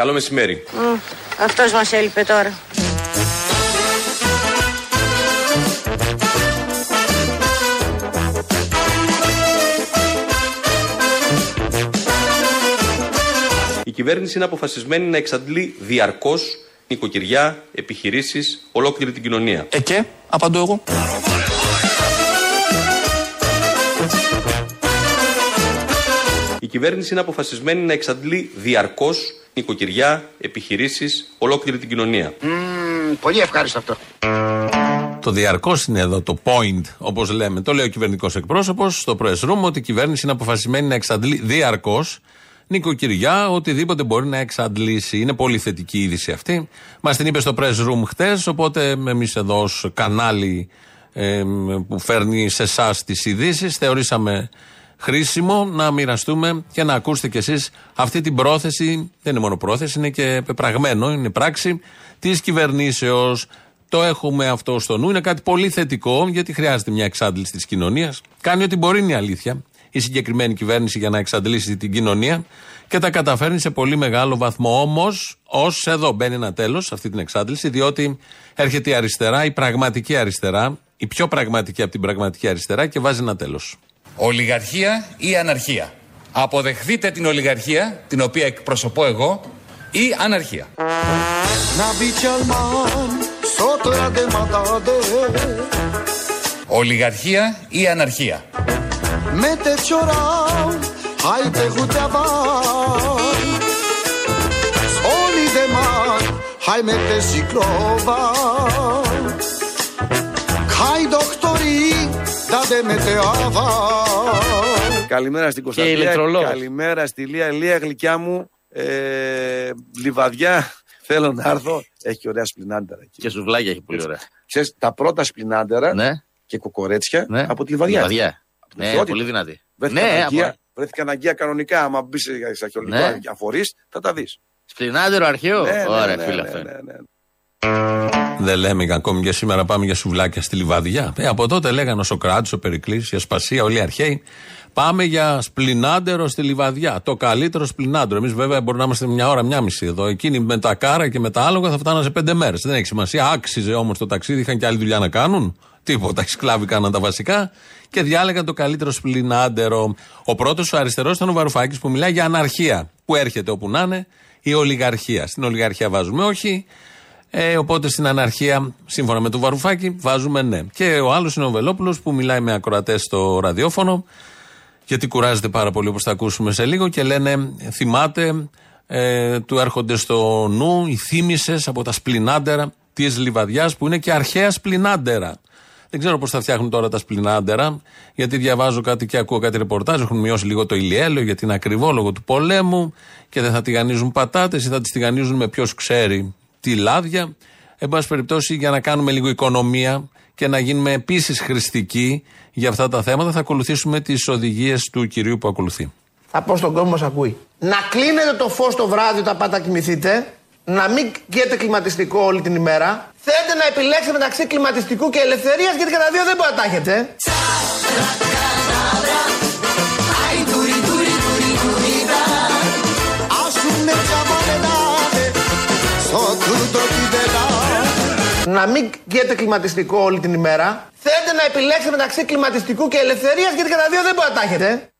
Καλό μεσημέρι. Αυτός μας έλειπε τώρα. Η κυβέρνηση είναι αποφασισμένη να εξαντλεί διαρκώς νοικοκυριά, επιχειρήσεις, ολόκληρη την κοινωνία. Ε και, απαντώ εγώ. Η κυβέρνηση είναι αποφασισμένη να εξαντλεί διαρκώς νοικοκυριά, επιχειρήσεις, ολόκληρη την κοινωνία. Πολύ ευχάριστο αυτό. Το διαρκώς είναι εδώ το point, όπως λέμε. Το λέει ο κυβερνητικός εκπρόσωπος στο press room ότι η κυβέρνηση είναι αποφασισμένη να εξαντλεί διαρκώς νοικοκυριά, οτιδήποτε μπορεί να εξαντλήσει. Είναι πολύ θετική η είδηση αυτή. Μας την είπε στο press room χτες, οπότε εμείς εδώ ως κανάλι ε, που φέρνει σε εσάς τις ειδήσεις, θεωρήσαμε χρήσιμο να μοιραστούμε και να ακούσετε κι εσείς αυτή την πρόθεση. Δεν είναι μόνο πρόθεση, είναι και πεπραγμένο, είναι πράξη της κυβερνήσεως. Το έχουμε αυτό στο νου. Είναι κάτι πολύ θετικό, γιατί χρειάζεται μια εξάντληση της κοινωνίας. Κάνει ό,τι μπορεί, είναι η αλήθεια. Η συγκεκριμένη κυβέρνηση για να εξαντλήσει την κοινωνία και τα καταφέρνει σε πολύ μεγάλο βαθμό. Όμως, ως εδώ μπαίνει ένα τέλος σε αυτή την εξάντληση, διότι έρχεται η αριστερά, η πραγματική αριστερά, η πιο πραγματική από την πραγματική αριστερά και βάζει ένα τέλος. Ολιγαρχία ή αναρχία. Αποδεχθείτε την ολιγαρχία, την οποία εκπροσωπώ εγώ, ή αναρχία. Ολιγαρχία ή αναρχία. Καλημέρα στην Κωνσταντίνα. Καλημέρα στη Λία. Λία γλυκιά μου. Ε, λιβαδιά. Θέλω να έρθω. Έχει ωραία σπλινάντερα. εκεί. Και σουβλάκια έχει πολύ ωραία. Ξέρεις, τα πρώτα σπλινάντερα Ναι, και κοκορέτσια ναι. από τη Λιβαδιά. Λιβαδιά. Τη Ναι, Μεθρότητα. πολύ δυνατή. Βρέθηκαν, Ναι, αγκία, από- βρέθηκαν αγκία κανονικά. Άμα μπεις σε αρχαιολογικό Ναι. και αφορείς, θα τα δεις. Σπλινάντερο αρχαίο; Ναι, ναι, Ωραία, ναι, φίλε ναι, αυτό. ναι, είναι. ναι. Δεν λέμε και ακόμη και σήμερα πάμε για σουβλάκια στη Λιβαδιά. Ε, από τότε λέγανε ο Σοκράτης, ο Περικλής, η Ασπασία, όλοι οι αρχαίοι. Πάμε για σπλινάντερο στη Λιβαδιά. Το καλύτερο σπλινάντερο. Εμείς βέβαια μπορούμε να είμαστε μια ώρα, μια μισή εδώ. Εκείνοι με τα κάρα και με τα άλογα θα φτάναν σε πέντε μέρες. Δεν έχει σημασία. Άξιζε όμως το ταξίδι, είχαν και άλλη δουλειά να κάνουν. Τίποτα. Οι σκλάβοι κάναν τα βασικά και διάλεγαν το καλύτερο σπλινάντερο. Ο πρώτος, ο αριστερός, ήταν ο Βαρουφάκης που μιλάει για αναρχία. Που έρχεται όπου να είναι η ολιγαρχία. Στην ολιγαρχία βάζουμε όχι. Ε, οπότε στην αναρχία, σύμφωνα με τον Βαρουφάκη, βάζουμε ναι. Και ο άλλος είναι ο Βελόπουλος που μιλάει με ακροατές στο ραδιόφωνο, γιατί κουράζεται πάρα πολύ όπως θα ακούσουμε σε λίγο και λένε, θυμάται, ε, του έρχονται στο νου οι θύμησες από τα σπλινάντερα της Λιβαδιάς που είναι και αρχαία σπλινάντερα. Δεν ξέρω πώς θα φτιάχνουν τώρα τα σπλινάντερα, γιατί διαβάζω κάτι και ακούω κάτι ρεπορτάζ. Έχουν μειώσει λίγο το ηλιέλαιο γιατί είναι ακριβό λόγω του πολέμου και δεν θα τηγανίζουν πατάτες ή θα τις τηγανίζουν με ποιος ξέρει τι λάδια. Εν πάση περιπτώσει, για να κάνουμε λίγο οικονομία και να γίνουμε επίσης χρηστικοί για αυτά τα θέματα, θα ακολουθήσουμε τις οδηγίες του κυρίου που ακολουθεί. Θα πω στον κόσμο μας ακούει. Να κλείνετε το φως το βράδυ όταν πάτε να κοιμηθείτε. Να μην καίτε κλιματιστικό όλη την ημέρα. Θέλετε να επιλέξετε μεταξύ κλιματιστικού και ελευθερίας γιατί κατά δύο δεν μπορεί να τα έχετε. Να μην καίτε κλιματιστικό όλη την ημέρα. Θέλετε να επιλέξετε μεταξύ κλιματιστικού και ελευθερίας γιατί κατά δύο δεν μπορεί να τα έχετε.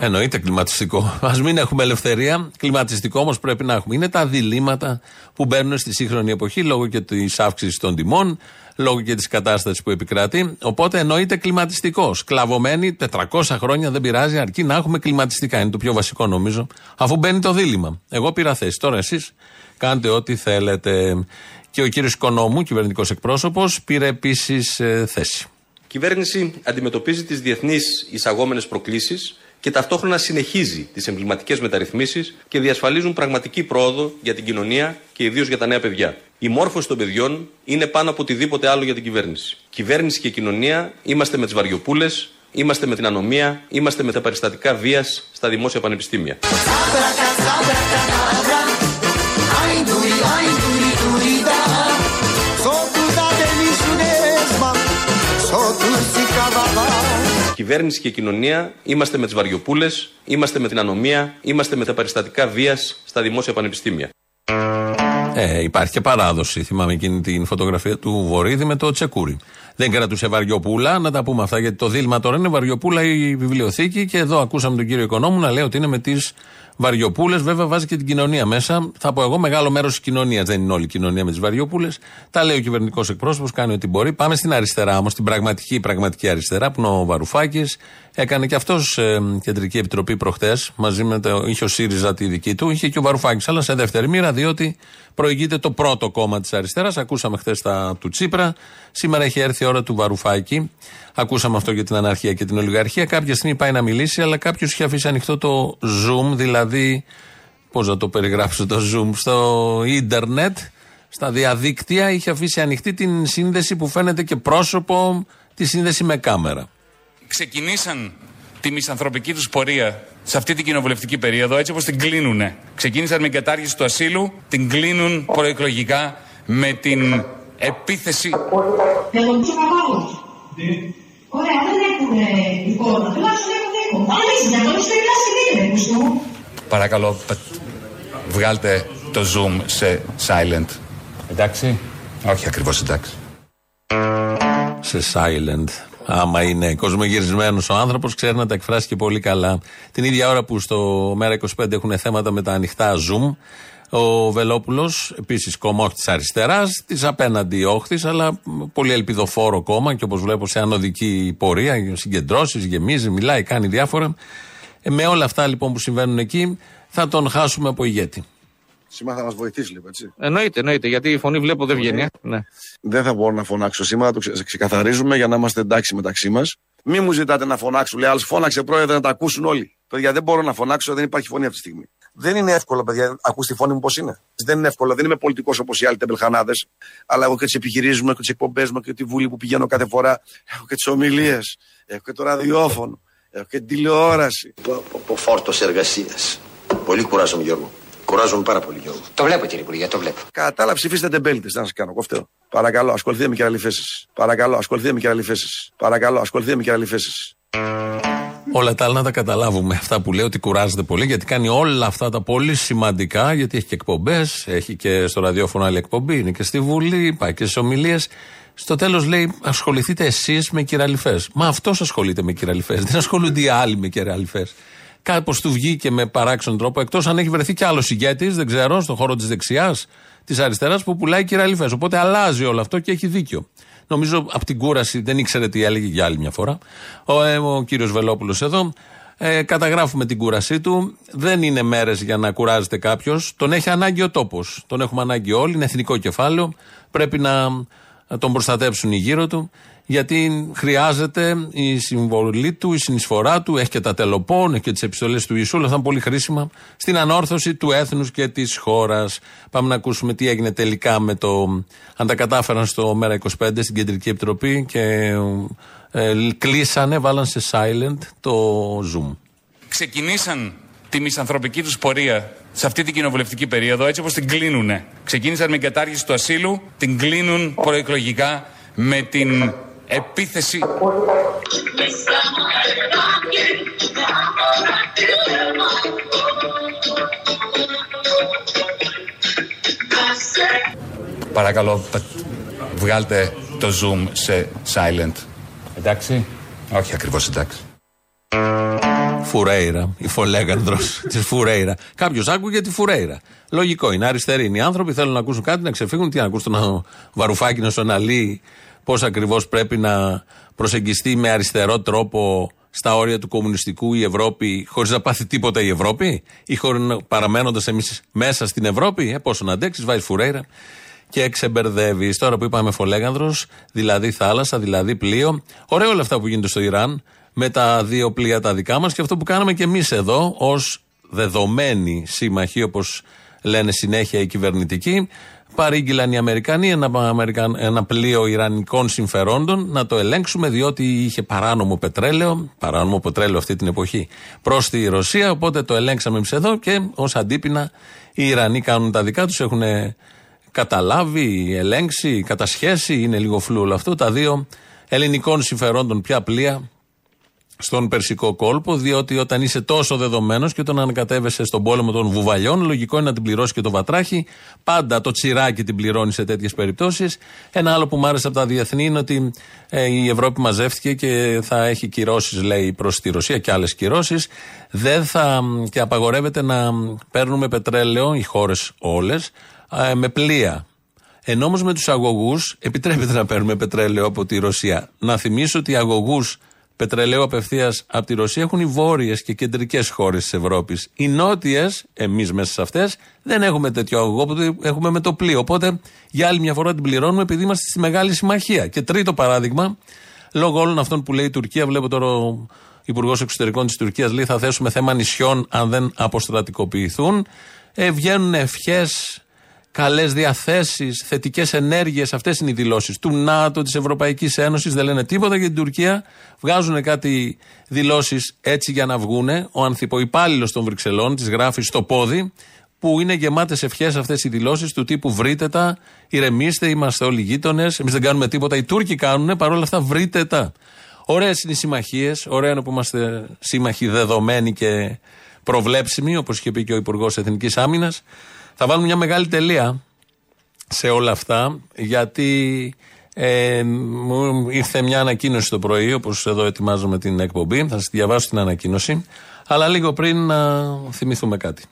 Εννοείται κλιματιστικό. Α μην έχουμε ελευθερία. Κλιματιστικό όμως πρέπει να έχουμε. Είναι τα διλήμματα που μπαίνουν στη σύγχρονη εποχή λόγω και της αύξησης των τιμών, λόγω και της κατάστασης που επικρατεί. Οπότε εννοείται κλιματιστικό. Σκλαβωμένοι 400 χρόνια δεν πειράζει, αρκεί να έχουμε κλιματιστικά. Είναι το πιο βασικό νομίζω, αφού μπαίνει το δίλημα. Εγώ πήρα θέση. Τώρα εσείς κάντε ό,τι θέλετε. Και ο κύριος Οικονόμου, κυβερνητικός εκπρόσωπος, πήρε επίσης θέση. Η κυβέρνηση αντιμετωπίζει τις διεθνείς εισαγόμενες προκλήσεις και ταυτόχρονα συνεχίζει τις εμβληματικές μεταρρυθμίσεις και διασφαλίζουν πραγματική πρόοδο για την κοινωνία και ιδίως για τα νέα παιδιά. Η μόρφωση των παιδιών είναι πάνω από οτιδήποτε άλλο για την κυβέρνηση. Κυβέρνηση και κοινωνία είμαστε με τις βαριοπούλες, είμαστε με την ανομία, είμαστε με τα περιστατικά βίας στα δημόσια πανεπιστήμια. Κυβέρνηση και κοινωνία είμαστε με τις Βαριοπούλες, είμαστε με την ανομία, είμαστε με τα περιστατικά βίας στα δημόσια πανεπιστήμια. Ε, υπάρχει και παράδοση. Θυμάμαι εκείνη την φωτογραφία του Βορύδη με το Τσεκούρι. Δεν κρατούσε Βαριοπούλα, να τα πούμε αυτά, γιατί το δίλημα τώρα είναι Βαριοπούλα η βιβλιοθήκη και εδώ ακούσαμε τον κύριο Οικονόμου να λέει ότι είναι με τις Βαριοπούλες. Βέβαια βάζει και την κοινωνία μέσα. Θα πω εγώ μεγάλο μέρος της κοινωνίας. Δεν είναι όλη η κοινωνία με τις Βαριοπούλες. Τα λέει ο κυβερνητικός εκπρόσωπος, κάνει ό,τι μπορεί. Πάμε στην αριστερά όμως, την πραγματική, πραγματική αριστερά που είναι ο Βαρουφάκης. Έκανε και αυτός ε, κεντρική επιτροπή προχτές. Μαζί με το. είχε ο ΣΥΡΙΖΑ τη δική του, είχε και ο Βαρουφάκης. Αλλά σε δεύτερη μοίρα, διότι προηγείται το πρώτο κόμμα της αριστεράς. Ακούσαμε χθες τα του Τσίπρα. Σήμερα έχει έρθει η ώρα του Βαρουφάκη. Ακούσαμε αυτό για την αναρχία και την ολιγαρχία. Κάποια στιγμή πάει να μιλήσει, αλλά κάποιος είχε αφήσει ανοιχτό το Zoom, δηλαδή. Πώς να το περιγράψω το Zoom, στο ίντερνετ, στα διαδίκτυα, είχε αφήσει ανοιχτή την σύνδεση που φαίνεται και πρόσωπο, τη σύνδεση με κάμερα. Ξεκινήσαν τη μισανθρωπική τους πορεία σε αυτή την κοινοβουλευτική περίοδο, έτσι όπως την κλείνουνε. Ξεκίνησαν με κατάργηση του ασύλου, την κλείνουν προεκλογικά με την επίθεση. Ωραία, δεν έχουμε εικόνα. Τουλάχιστον έχουμε εικόνα. Αλλά είσαι για το Παρακαλώ, βγάλτε το zoom σε silent. Εντάξει; Όχι ακριβώς εντάξει. Σε silent. Άμα είναι κοσμογυρισμένος ο άνθρωπος, ξέρει να τα εκφράσει και πολύ καλά. Την ίδια ώρα που στο Μέρα 25 έχουν θέματα με τα ανοιχτά Zoom, ο Βελόπουλος, επίσης κόμμα όχι της αριστεράς, της απέναντι όχθης, αλλά πολύ ελπιδοφόρο κόμμα και όπως βλέπω σε ανωδική πορεία, συγκεντρώσεις, γεμίζει, μιλάει, κάνει διάφορα. Ε, με όλα αυτά λοιπόν που συμβαίνουν εκεί, θα τον χάσουμε από ηγέτη. Σήμερα θα μας βοηθήσει λίγο, έτσι. Εννοείται, εννοείται, γιατί η φωνή βλέπω δεν βγαίνει. Ε. Ναι. Δεν θα μπορώ να φωνάξω σήμερα, το ξεκαθαρίζουμε για να είμαστε εντάξει μεταξύ μας. Μην μου ζητάτε να φωνάξω, λέει άλλος φώναξε πρόεδρε να τα ακούσουν όλοι. Παιδιά, δεν μπορώ να φωνάξω, δεν υπάρχει φωνή αυτή τη στιγμή. Δεν είναι εύκολο, παιδιά. Ακούς τη φωνή μου πώς είναι. Δεν είναι εύκολο. Δεν είμαι πολιτικός όπως οι άλλοι τεμπελχανάδες. Αλλά έχω και τις επιχειρήσεις μου, έχω τις εκπομπές μου, και τη βούλη που πηγαίνω κάθε φορά. Έχω και τις ομιλίες. Έχω και το ραδιόφωνο. Έχω και την τηλεόραση. Ο φόρτος εργασίας. Πολύ κουράζομαι, Γιώργο. Κουράζομαι πάρα πολύ, Γιώργο. Το βλέπω, κύριε Υπουργέ, το βλέπω. Κατάλαβα, ψηφίστε τεμπέλτες. Δεν σας κάνω κοφτέο. Παρακαλώ, ασχοληθείτε με κεραλιφέσεις. Παρακαλώ, ασχοληθείτε με κεραλιφέσεις. Παρακαλώ, ασχοληθείτε με κεραλιφέσεις. Όλα τα άλλα να τα καταλάβουμε. Αυτά που λέει ότι κουράζεται πολύ, γιατί κάνει όλα αυτά τα πολύ σημαντικά, γιατί έχει και εκπομπές, έχει και στο ραδιόφωνο άλλη εκπομπή, είναι και στη Βουλή, πάει και στις ομιλίες. Στο τέλος λέει: Ασχοληθείτε εσείς με κυραλιφέ. Μα αυτός ασχολείται με κυραλιφέ. Δεν ασχολούνται οι άλλοι με κυραλιφέ. Κάπως του βγήκε με παράξενο τρόπο, εκτός αν έχει βρεθεί κι άλλος ηγέτης, δεν ξέρω, στον χώρο της δεξιάς, της αριστεράς που πουλάει κυραλιφέ. Οπότε αλλάζει όλο αυτό και έχει δίκιο. Νομίζω από την κούραση δεν ήξερε τι έλεγε για άλλη μια φορά. Ο, ε, ο κύριος Βελόπουλος εδώ. Ε, καταγράφουμε την κούρασή του. Δεν είναι μέρες για να κουράζεται κάποιος. Τον έχει ανάγκη ο τόπος. Τον έχουμε ανάγκη όλοι. Είναι εθνικό κεφάλαιο. Πρέπει να τον προστατέψουν οι γύρω του γιατί χρειάζεται η συμβολή του, η συνεισφορά του, έχει και τα τελοπών, έχει και τις επιστολές του Ιησού, όλα αυτά είναι πολύ χρήσιμα στην ανόρθωση του έθνους και της χώρας. Πάμε να ακούσουμε τι έγινε τελικά με το. Αν τα κατάφεραν στο Μέρα 25 στην Κεντρική Επιτροπή και ε, κλείσανε, βάλαν σε silent το Zoom. Ξεκινήσαν τη μισανθρωπική τους πορεία σε αυτή την κοινοβουλευτική περίοδο, έτσι όπως την κλείνουνε. Ξεκίνησαν με κατάργηση του ασύλου, την κλείνουν προεκλογικά με την επίθεση. Παρακαλώ, βγάλτε το zoom σε silent. Εντάξει; Όχι ακριβώς εντάξει. Φουρέιρα, η φολέγανδρος της Φουρέιρα. Κάποιος άκουγε τη Φουρέιρα. Λογικό είναι. Αριστεροί είναι οι άνθρωποι, θέλουν να ακούσουν κάτι, να ξεφύγουν. Τι να ακούσουν τον βαρουφάκι να στον αλή πώς ακριβώς πρέπει να προσεγγιστεί με αριστερό τρόπο στα όρια του κομμουνιστικού η Ευρώπη, χωρίς να πάθει τίποτα η Ευρώπη, ή παραμένοντας εμείς μέσα στην Ευρώπη. Ε, πόσο να αντέξεις, βάζει φουρέιρα και ξεμπερδεύεις. Τώρα που είπαμε φολέγανδρος, δηλαδή θάλασσα, δηλαδή πλοίο. Ωραίο όλα αυτά που γίνονται στο Ιράν με τα δύο πλοία τα δικά μας και αυτό που κάναμε και εμείς εδώ ως δεδομένοι σύμμαχοι, όπως λένε συνέχεια οι κυβερνητικοί, παρήγγειλαν οι Αμερικανοί ένα, ένα πλοίο Ιρανικών συμφερόντων να το ελέγξουμε διότι είχε παράνομο πετρέλαιο, παράνομο πετρέλαιο αυτή την εποχή, προς τη Ρωσία. Οπότε το ελέγξαμε εμείς εδώ και ως αντίπεινα οι Ιρανοί κάνουν τα δικά τους, έχουν καταλάβει, ελέγξει, κατασχέσει, είναι λίγο φλού όλο αυτό. Τα δύο ελληνικών συμφερόντων πια πλοία στον Περσικό κόλπο, διότι όταν είσαι τόσο δεδομένος και όταν ανακατεύεσαι στον πόλεμο των βουβαλιών, λογικό είναι να την πληρώσει και το βατράχι. Πάντα το τσιράκι την πληρώνει σε τέτοιες περιπτώσεις. Ένα άλλο που μου άρεσε από τα διεθνή είναι ότι ε, η Ευρώπη μαζεύτηκε και θα έχει κυρώσεις, λέει, προς τη Ρωσία και άλλες κυρώσεις. Δεν θα και απαγορεύεται να παίρνουμε πετρέλαιο, οι χώρες όλες, ε, με πλοία. Ενώ όμως με τους αγωγούς επιτρέπεται να παίρνουμε πετρέλαιο από τη Ρωσία. Να θυμίσω ότι οι αγωγούς πετρελαίου απευθείας από τη Ρωσία έχουν οι βόρειες και κεντρικές χώρες της Ευρώπης. Οι νότιες, εμείς μέσα σε αυτές, δεν έχουμε τέτοιο αγωγό, οπότε έχουμε με το πλοίο. Οπότε για άλλη μια φορά την πληρώνουμε επειδή είμαστε στη μεγάλη συμμαχία. Και τρίτο παράδειγμα, λόγω όλων αυτών που λέει η Τουρκία, βλέπω τώρα ο Υπουργός Εξωτερικών της Τουρκίας λέει θα θέσουμε θέμα νησιών αν δεν αποστρατικοποιηθούν. Ε, βγαίνουν ευχές καλές διαθέσεις, θετικές ενέργειες. Αυτές είναι οι δηλώσεις του ΝΑΤΟ, της Ευρωπαϊκής Ένωσης. Δεν λένε τίποτα για την Τουρκία. Βγάζουν κάτι δηλώσεις έτσι για να βγούνε. Ο ανθυποϊπάλληλο των Βρυξελών τις γράφει στο πόδι, που είναι γεμάτες ευχές αυτές οι δηλώσεις του τύπου βρείτε τα, ηρεμήστε, είμαστε όλοι γείτονες. Εμείς δεν κάνουμε τίποτα. Οι Τούρκοι κάνουν, παρόλα αυτά βρείτε τα. Ωραίες είναι οι συμμαχίες. Ωραία είναι που είμαστε σύμμαχοι δεδομένοι και προβλέψιμοι, όπως είχε πει και ο Υπουργός Εθνικής Άμυνας. Θα βάλουμε μια μεγάλη τελεία σε όλα αυτά, γιατί ε, μου ήρθε μια ανακοίνωση το πρωί, όπως εδώ ετοιμάζομαι την εκπομπή. Θα σας διαβάσω την ανακοίνωση. Αλλά λίγο πριν να θυμηθούμε κάτι.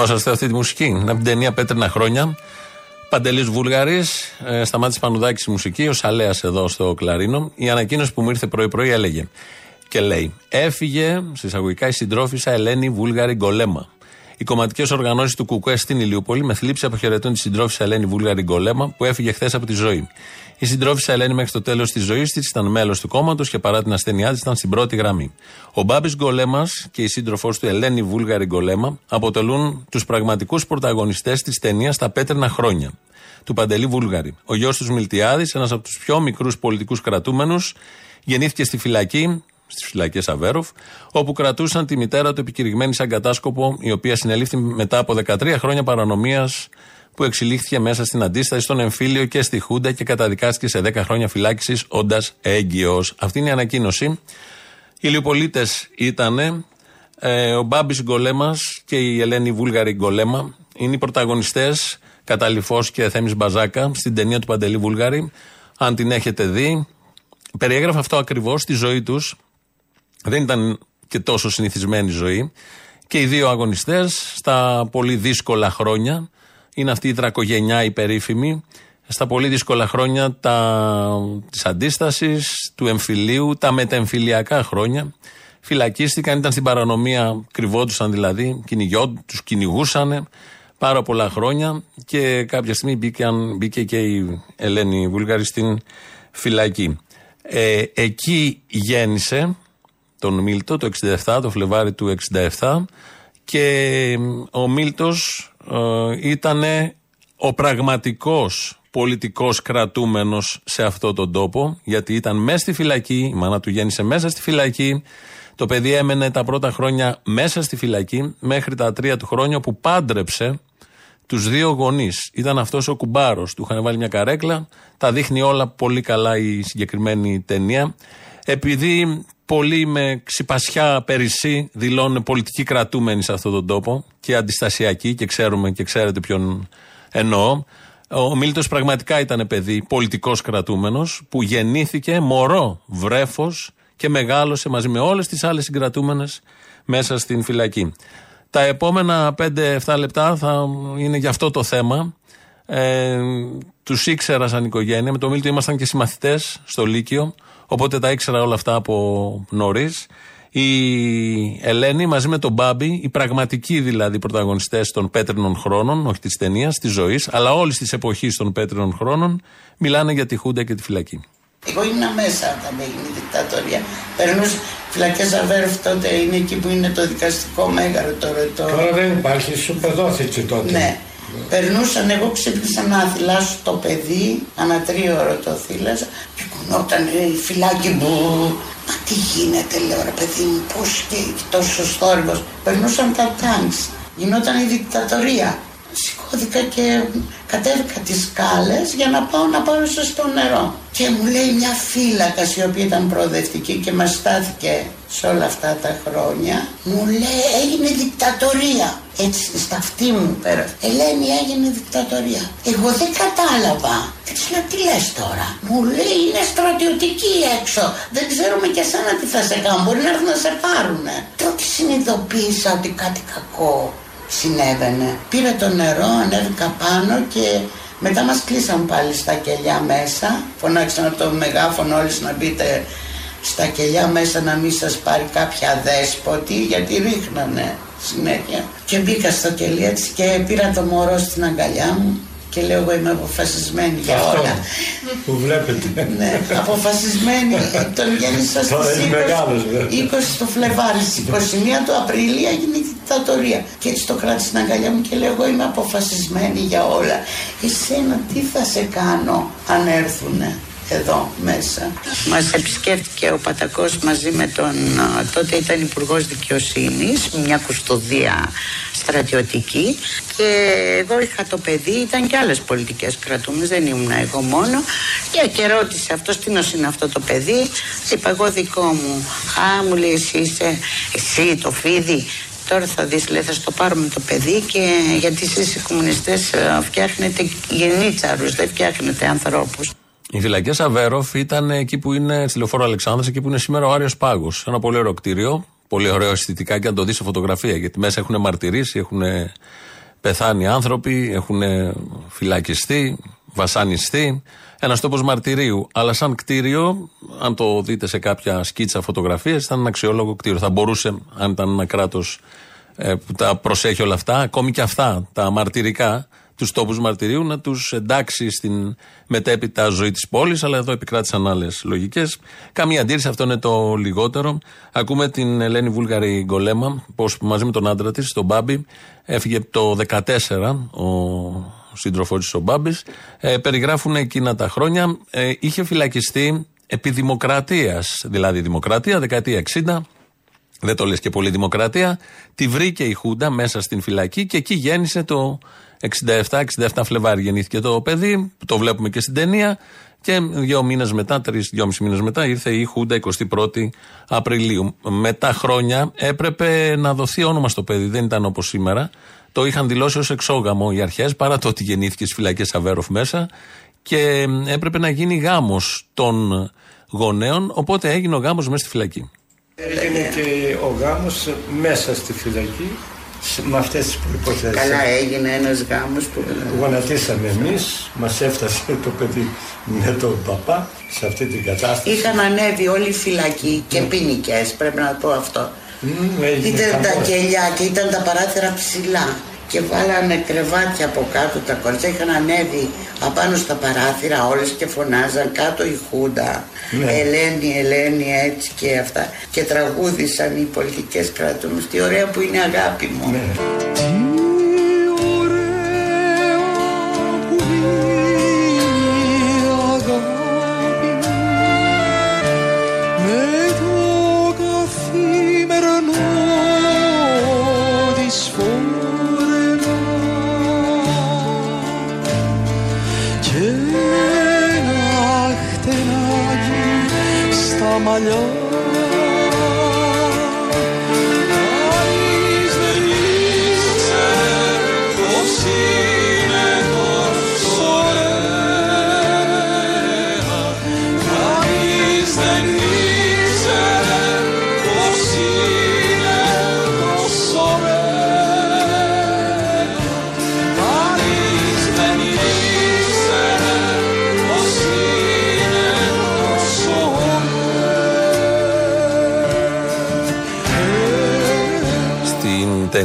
Θυμόσαστε αυτή τη μουσική, από την ταινία Πέτρινα Χρόνια. Παντελής Βούλγαρης, ε, σταμάτησε Πανουδάκης η μουσική, ο Σαλέας εδώ στο Κλαρίνο. Η ανακοίνωση που μου ήρθε πρωί-πρωί έλεγε και λέει: Έφυγε, συσσαγωγικά, η συντρόφισσα Ελένη Βούλγαρη Γκολέμα. Οι κομματικές οργανώσεις του Κουκουέ στην Ηλιούπολη με θλίψη αποχαιρετούν τη συντρόφισσα Ελένη Βούλγαρη Γκολέμα που έφυγε χθες από τη ζωή. Η συντρόφισσα Ελένη μέχρι το τέλος της ζωής της ήταν μέλος του κόμματος και παρά την ασθένειά της ήταν στην πρώτη γραμμή. Ο Μπάμπης Γκολέμας και η σύντροφός του Ελένη Βούλγαρη Γκολέμα αποτελούν τους πραγματικούς πρωταγωνιστές της ταινίας Τα Πέτρινα Χρόνια του Παντελή Βούλγαρη. Ο γιος τους Μιλτιάδης, ένας από τους πιο μικρούς πολιτικούς κρατούμενους, γεννήθηκε στη φυλακή στις φυλακές Αβέροφ, όπου κρατούσαν τη μητέρα του επικηρυγμένη σαν κατάσκοπο, η οποία συνελήφθη μετά από 13 χρόνια παρανομίας που εξελίχθηκε μέσα στην αντίσταση στον εμφύλιο και στη Χούντα και καταδικάστηκε σε 10 χρόνια φυλάκισης όντας έγκυος. Αυτή είναι η ανακοίνωση. Οι Λιοπολίτε ήταν ε, ο Μπάμπης Γκολέμας και η Ελένη Βούλγαρη Γκολέμα. Είναι οι πρωταγωνιστές Καταληφό και Θέμης Μπαζάκα στην ταινία του Παντελή Βούλγαρη. Αν την έχετε δει, περιέγραφε αυτό ακριβώς στη ζωή τους. Δεν ήταν και τόσο συνηθισμένη ζωή. Και οι δύο αγωνιστές στα πολύ δύσκολα χρόνια είναι αυτή η δρακογενιά η περίφημη στα πολύ δύσκολα χρόνια τα, της αντίστασης, του εμφυλίου, τα μετεμφυλιακά χρόνια. Φυλακίστηκαν, ήταν στην παρανομία, κρυβόντουσαν δηλαδή, τους κυνηγούσαν πάρα πολλά χρόνια και κάποια στιγμή μπήκαν, μπήκε και η Ελένη Βουλγαρή στην φυλακή. Ε, εκεί γέννησε τον Μίλτο το 67, το Φλεβάρι του 67 και ο Μίλτος ε, ήταν ο πραγματικός πολιτικός κρατούμενος σε αυτό τον τόπο γιατί ήταν μέσα στη φυλακή, η μάνα του γέννησε μέσα στη φυλακή το παιδί έμενε τα πρώτα χρόνια μέσα στη φυλακή μέχρι τα τρία του χρόνια που πάντρεψε τους δύο γονείς. Ήταν αυτός ο κουμπάρος. Του είχαν βάλει μια καρέκλα. Τα δείχνει όλα πολύ καλά η συγκεκριμένη ταινία. Επειδή πολλοί με ξυπασιά περισσή δηλώνουν πολιτικοί κρατούμενοι σε αυτόν τον τόπο και αντιστασιακοί και ξέρουμε και ξέρετε ποιον εννοώ. Ο Μίλτο πραγματικά ήταν παιδί πολιτικός κρατούμενος που γεννήθηκε μωρό βρέφος και μεγάλωσε μαζί με όλες τις άλλες συγκρατούμενες μέσα στην φυλακή. Τα επόμενα 5-7 λεπτά θα είναι για αυτό το θέμα. Ε, τους ήξερα σαν οικογένεια. Με τον Μίλτο ήμασταν και συμμαθητές στο Λύκειο. Οπότε τα ήξερα όλα αυτά από νωρίς. Η Ελένη μαζί με τον Μπάμπη, οι πραγματικοί δηλαδή πρωταγωνιστές των πέτρινων χρόνων, όχι της ταινίας, της ζωής, αλλά όλης της εποχής των πέτρινων χρόνων, μιλάνε για τη Χούντα και τη φυλακή. Εγώ ήμουν μέσα όταν έγινε η δικτατορία. Περνούσα φυλακές Αβέρφ τότε είναι εκεί που είναι το δικαστικό μέγαρο τώρα. Το... Τώρα δεν υπάρχει, σου πεδόθηκε τότε. Ναι. Περνούσαν, εγώ ξύπνησα να θυλάσω το παιδί, ανά τρίωρο το θύλαζα και κουνόταν η φυλάκι μου. Μα τι γίνεται, λέω ρε παιδί μου, πώς και τόσο θόρυβος. Περνούσαν τα τάγκς. Γινόταν η δικτατορία. Σηκώθηκα και κατέβηκα τις σκάλες για να πάω να πάρω στο νερό. Και μου λέει μια φύλακα η οποία ήταν προοδευτική και μας στάθηκε σε όλα αυτά τα χρόνια. Μου λέει έγινε δικτατορία. Έτσι στα αυτή μου πέρασε. Ελένη έγινε δικτατορία. Εγώ δεν κατάλαβα. Και της λέω τι λες τώρα. Μου λέει είναι στρατιωτική έξω. Δεν ξέρουμε και εσένα τι θα σε κάνουν. Μπορεί να έρθουν να σε πάρουνε. Τότε συνειδητοποίησα ότι κάτι κακό συνέβαινε. Πήρα το νερό, ανέβηκα πάνω και μετά μας κλείσαν πάλι στα κελιά μέσα. Φωνάξαν από το μεγάφωνο όλοι να μπείτε στα κελιά μέσα να μην σας πάρει κάποια δέσποτη γιατί ρίχνανε συνέχεια. Και μπήκα στο κελί έτσι και πήρα το μωρό στην αγκαλιά μου και λέω εγώ είμαι αποφασισμένη για Αυτό όλα. που βλέπετε. ναι, αποφασισμένη. Τον γέννησα στις Τώρα είναι 20, μεγάλος, βέβαια. 20 το Φλεβάρι, στις 21 του Απριλίου έγινε η δικτατορία. Και έτσι το κράτησε στην αγκαλιά μου και λέω εγώ είμαι αποφασισμένη για όλα. Εσένα τι θα σε κάνω αν έρθουνε; Εδώ μέσα. Μας επισκέφτηκε ο Πατακός μαζί με τον α, τότε ήταν υπουργός Δικαιοσύνης, μια κουστοδία στρατιωτική και εγώ είχα το παιδί, ήταν και άλλες πολιτικές κρατούμες, δεν ήμουν εγώ μόνο και, και ρώτησε αυτός τι νος είναι αυτό το παιδί, είπα εγώ δικό μου, α μου λέει εσύ είσαι, εσύ το φίδι, Τώρα θα δεις, λέει, θα στο πάρουμε το παιδί και γιατί εσείς οι κομμουνιστές ε, φτιάχνετε γενίτσαρους, δεν φτιάχνετε ανθρώπους. Οι φυλακές Αβέροφ ήταν εκεί που είναι, στη λεωφόρο Αλεξάνδρας, εκεί που είναι σήμερα ο Άριος Πάγος. Ένα πολύ ωραίο κτίριο, πολύ ωραίο αισθητικά και αν το δεις σε φωτογραφία. Γιατί μέσα έχουν μαρτυρήσει, έχουν πεθάνει άνθρωποι, έχουν φυλακιστεί, βασανιστεί. Ένας τόπος μαρτυρίου. Αλλά σαν κτίριο, αν το δείτε σε κάποια σκίτσα φωτογραφίε, ήταν ένα αξιόλογο κτίριο. Θα μπορούσε, αν ήταν ένα κράτος που τα προσέχει όλα αυτά, ακόμη και αυτά, τα μαρτυρικά, τους τόπους μαρτυρίου, να τους εντάξει στην μετέπειτα ζωή της πόλης, αλλά εδώ επικράτησαν άλλες λογικές. Καμία αντίρρηση, αυτό είναι το λιγότερο. Ακούμε την Ελένη Βούλγαρη Γκολέμα, πώς μαζί με τον άντρα της, τον Μπάμπη, έφυγε το 2014 ο σύντροφός της ο Μπάμπης. Ε, περιγράφουν εκείνα τα χρόνια. Ε, είχε φυλακιστεί επί δημοκρατίας, δηλαδή δημοκρατία, δεκαετία 60. Δεν το λες και πολύ δημοκρατία. Τη βρήκε η Χούντα μέσα στην φυλακή και εκεί γέννησε το 67, 67 Φλεβάρι γεννήθηκε το παιδί, το βλέπουμε και στην ταινία. Και δύο μήνες μετά, τρεις, δυόμιση μήνες μετά, ήρθε η Χούντα 21η Απριλίου. Μετά χρόνια έπρεπε να δοθεί όνομα στο παιδί, δεν ήταν όπως σήμερα. Το είχαν δηλώσει ως εξόγαμο οι αρχές, παρά το ότι γεννήθηκε στις φυλακές Αβέροφ μέσα. Και έπρεπε να γίνει γάμος των γονέων, οπότε έγινε ο γάμος μέσα στη φυλακή. Έγινε και ο γάμος μέσα στη φυλακή σε- με αυτές τις προϋποθέσεις. Καλά έγινε ένας γάμος που... Γονατίσαμε εμείς, μας έφτασε το παιδί με τον παπά σε αυτή την κατάσταση. Είχαν ανέβει όλοι οι φυλακοί και ποινικές, πρέπει να πω αυτό. Μμμ, έγινε Ήταν τα χαμός. κελιά και ήταν τα παράθυρα ψηλά. Και βάλανε κρεβάτια από κάτω τα κορίτσια. Είχαν ανέβει απάνω στα παράθυρα όλες και φωνάζαν κάτω η Χούντα. Ναι. Ελένη, Ελένη, έτσι και αυτά. Και τραγούδισαν οι πολιτικές κρατούμες. Τι ωραία που είναι αγάπη μου. Ναι.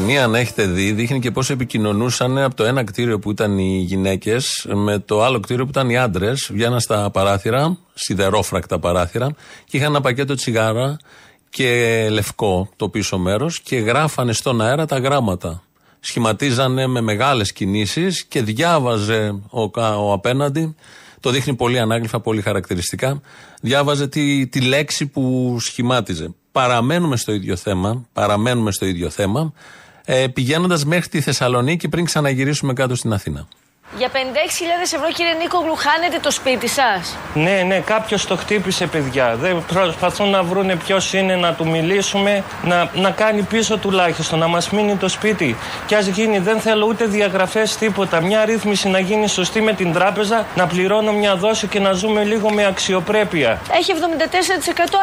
Ταινία, αν έχετε δει, δείχνει και πώς επικοινωνούσαν από το ένα κτίριο που ήταν οι γυναίκες με το άλλο κτίριο που ήταν οι άντρες. Βγαίναν στα παράθυρα, σιδερόφρακτα παράθυρα, και είχαν ένα πακέτο τσιγάρα και λευκό το πίσω μέρος και γράφανε στον αέρα τα γράμματα. Σχηματίζανε με μεγάλες κινήσεις και διάβαζε ο, κα- ο απέναντι. Το δείχνει πολύ ανάγλυφα, πολύ χαρακτηριστικά. Διάβαζε τη, τη λέξη που σχημάτιζε. Παραμένουμε στο ίδιο θέμα. Παραμένουμε στο ίδιο θέμα. Ε, Πηγαίνοντας μέχρι τη Θεσσαλονίκη πριν ξαναγυρίσουμε κάτω στην Αθήνα. Για 56.000 ευρώ, κύριε Νίκογλου, χάνετε το σπίτι σας. Ναι, ναι, κάποιος το χτύπησε, παιδιά. Δεν προσπαθούν να βρούνε ποιος είναι, να του μιλήσουμε, να, να κάνει πίσω τουλάχιστον, να μας μείνει το σπίτι. Και ας γίνει, δεν θέλω ούτε διαγραφές, τίποτα. Μια ρύθμιση να γίνει σωστή με την τράπεζα, να πληρώνω μια δόση και να ζούμε λίγο με αξιοπρέπεια. Έχει 74%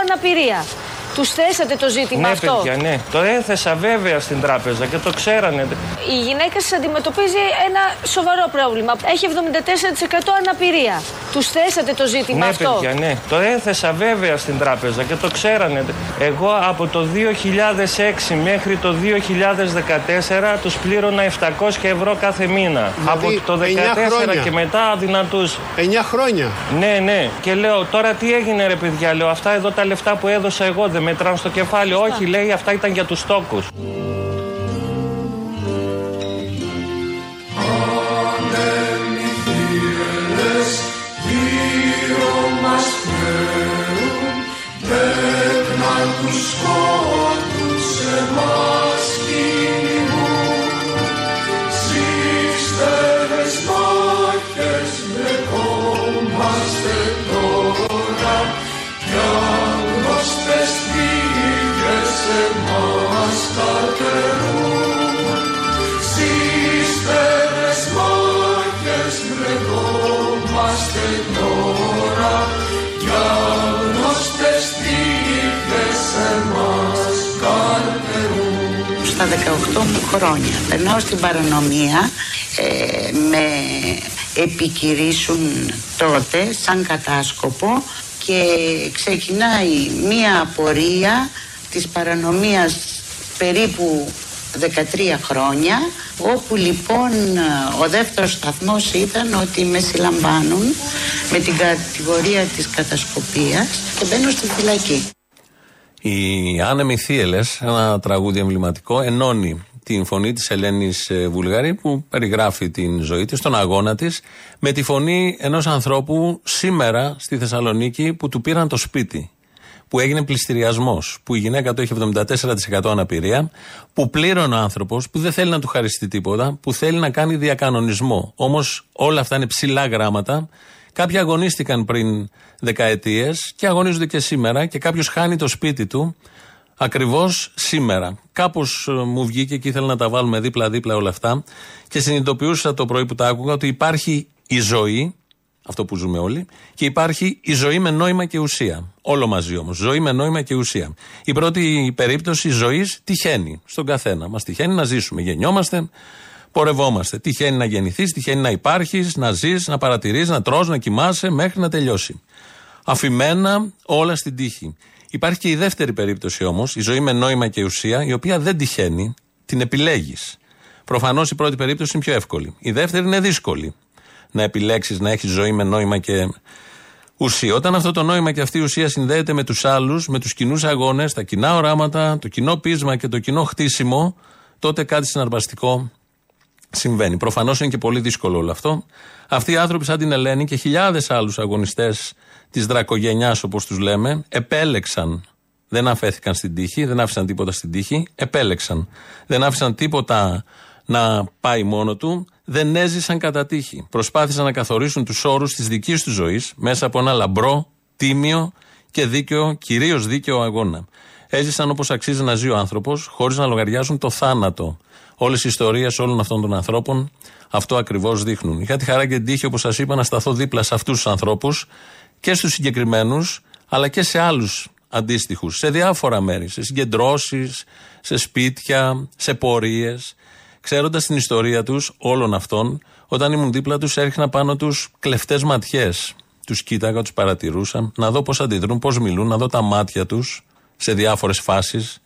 αναπηρία. Τους θέσατε το ζήτημα ναι, αυτό; παιδιά, ναι. Το έθεσα βέβαια στην τράπεζα και το ξέρανε. Η γυναίκα σας αντιμετωπίζει ένα σοβαρό πρόβλημα. Έχει 74% αναπηρία. Τους θέσατε το ζήτημα ναι, αυτό; παιδιά, ναι. Το έθεσα βέβαια στην τράπεζα και το ξέρανε. Εγώ από το 2006 μέχρι το 2014 τους πλήρωνα 700 ευρώ κάθε μήνα. Δηλαδή, από το 2014 εννιά χρόνια. και μετά αδυνατούς. 9 χρόνια. Ναι, ναι. Και λέω τώρα τι έγινε ρε παιδιά. Λέω αυτά εδώ τα λεφτά που έδωσα εγώ δεν μετράνε στο κεφάλι. Όχι λέει αυτά ήταν για τους τόκους. Στα 18 μου χρόνια περνάω στην παρανομία ε, με επικυρίσουν τότε σαν κατάσκοπο και ξεκινάει μία πορεία της παρανομίας περίπου 13 χρόνια όπου λοιπόν ο δεύτερος σταθμός ήταν ότι με συλλαμβάνουν με την κατηγορία της κατασκοπίας και μπαίνω στη φυλακή. Οι άνεμοι θύελες, ένα τραγούδι εμβληματικό, ενώνει την φωνή της Ελένης Βουλγαρή που περιγράφει την ζωή της, τον αγώνα της, με τη φωνή ενός ανθρώπου σήμερα στη Θεσσαλονίκη που του πήραν το σπίτι. Που έγινε πληστηριασμός, που η γυναίκα του έχει 74% αναπηρία, που πλήρωνε ο άνθρωπος, που δεν θέλει να του χαριστεί τίποτα, που θέλει να κάνει διακανονισμό. Όμως όλα αυτά είναι ψηλά γράμματα. Κάποιοι αγωνίστηκαν πριν δεκαετίες και αγωνίζονται και σήμερα και κάποιος χάνει το σπίτι του ακριβώς σήμερα. Κάπως μου βγήκε και ήθελα να τα βάλουμε δίπλα-δίπλα όλα αυτά και συνειδητοποιούσα το πρωί που τα άκουγα ότι υπάρχει η ζωή, αυτό που ζούμε όλοι, και υπάρχει η ζωή με νόημα και ουσία. Όλο μαζί όμως. Ζωή με νόημα και ουσία. Η πρώτη περίπτωση ζωής τυχαίνει στον καθένα. Μας τυχαίνει να ζήσουμε. Γεννιόμαστε, πορευόμαστε. Τυχαίνει να γεννηθείς, τυχαίνει να υπάρχεις, να ζεις, να παρατηρείς, να τρως, να κοιμάσαι μέχρι να τελειώσει. Αφημένα όλα στην τύχη. Υπάρχει και η δεύτερη περίπτωση όμως, η ζωή με νόημα και ουσία, η οποία δεν τυχαίνει, την επιλέγεις. Προφανώς η πρώτη περίπτωση είναι πιο εύκολη. Η δεύτερη είναι δύσκολη. Να επιλέξεις να έχεις ζωή με νόημα και ουσία. Όταν αυτό το νόημα και αυτή η ουσία συνδέεται με τους άλλους, με τους κοινούς αγώνες, τα κοινά οράματα, το κοινό πείσμα και το κοινό χτίσιμο, τότε κάτι συναρπαστικό συμβαίνει. Προφανώς είναι και πολύ δύσκολο όλο αυτό. Αυτοί οι άνθρωποι, σαν την Ελένη και χιλιάδες άλλους αγωνιστές της δρακογενιάς, όπως τους λέμε, επέλεξαν. Δεν αφέθηκαν στην τύχη, δεν άφησαν τίποτα στην τύχη, επέλεξαν. Δεν άφησαν τίποτα να πάει μόνο του, δεν έζησαν κατά τύχη. Προσπάθησαν να καθορίσουν τους όρους της δικής τους ζωής μέσα από ένα λαμπρό, τίμιο και δίκαιο, κυρίως δίκαιο αγώνα. Έζησαν όπως αξίζει να ζει ο άνθρωπος, χωρίς να λογαριάζουν το θάνατο. Όλες οι ιστορίες όλων αυτών των ανθρώπων αυτό ακριβώς δείχνουν. Είχα τη χαρά και την τύχη, όπως σας είπα, να σταθώ δίπλα σε αυτούς τους ανθρώπους και στους συγκεκριμένους, αλλά και σε άλλους αντίστοιχους, σε διάφορα μέρη, σε συγκεντρώσεις, σε σπίτια, σε πορείες. Ξέροντας την ιστορία τους, όλων αυτών, όταν ήμουν δίπλα τους, έριχνα πάνω τους κλεφτές ματιές. Τους κοίταγα, τους παρατηρούσα, να δω πώς αντιδρούν, πώς μιλούν, να δω τα μάτια τους σε διάφορες φάσεις.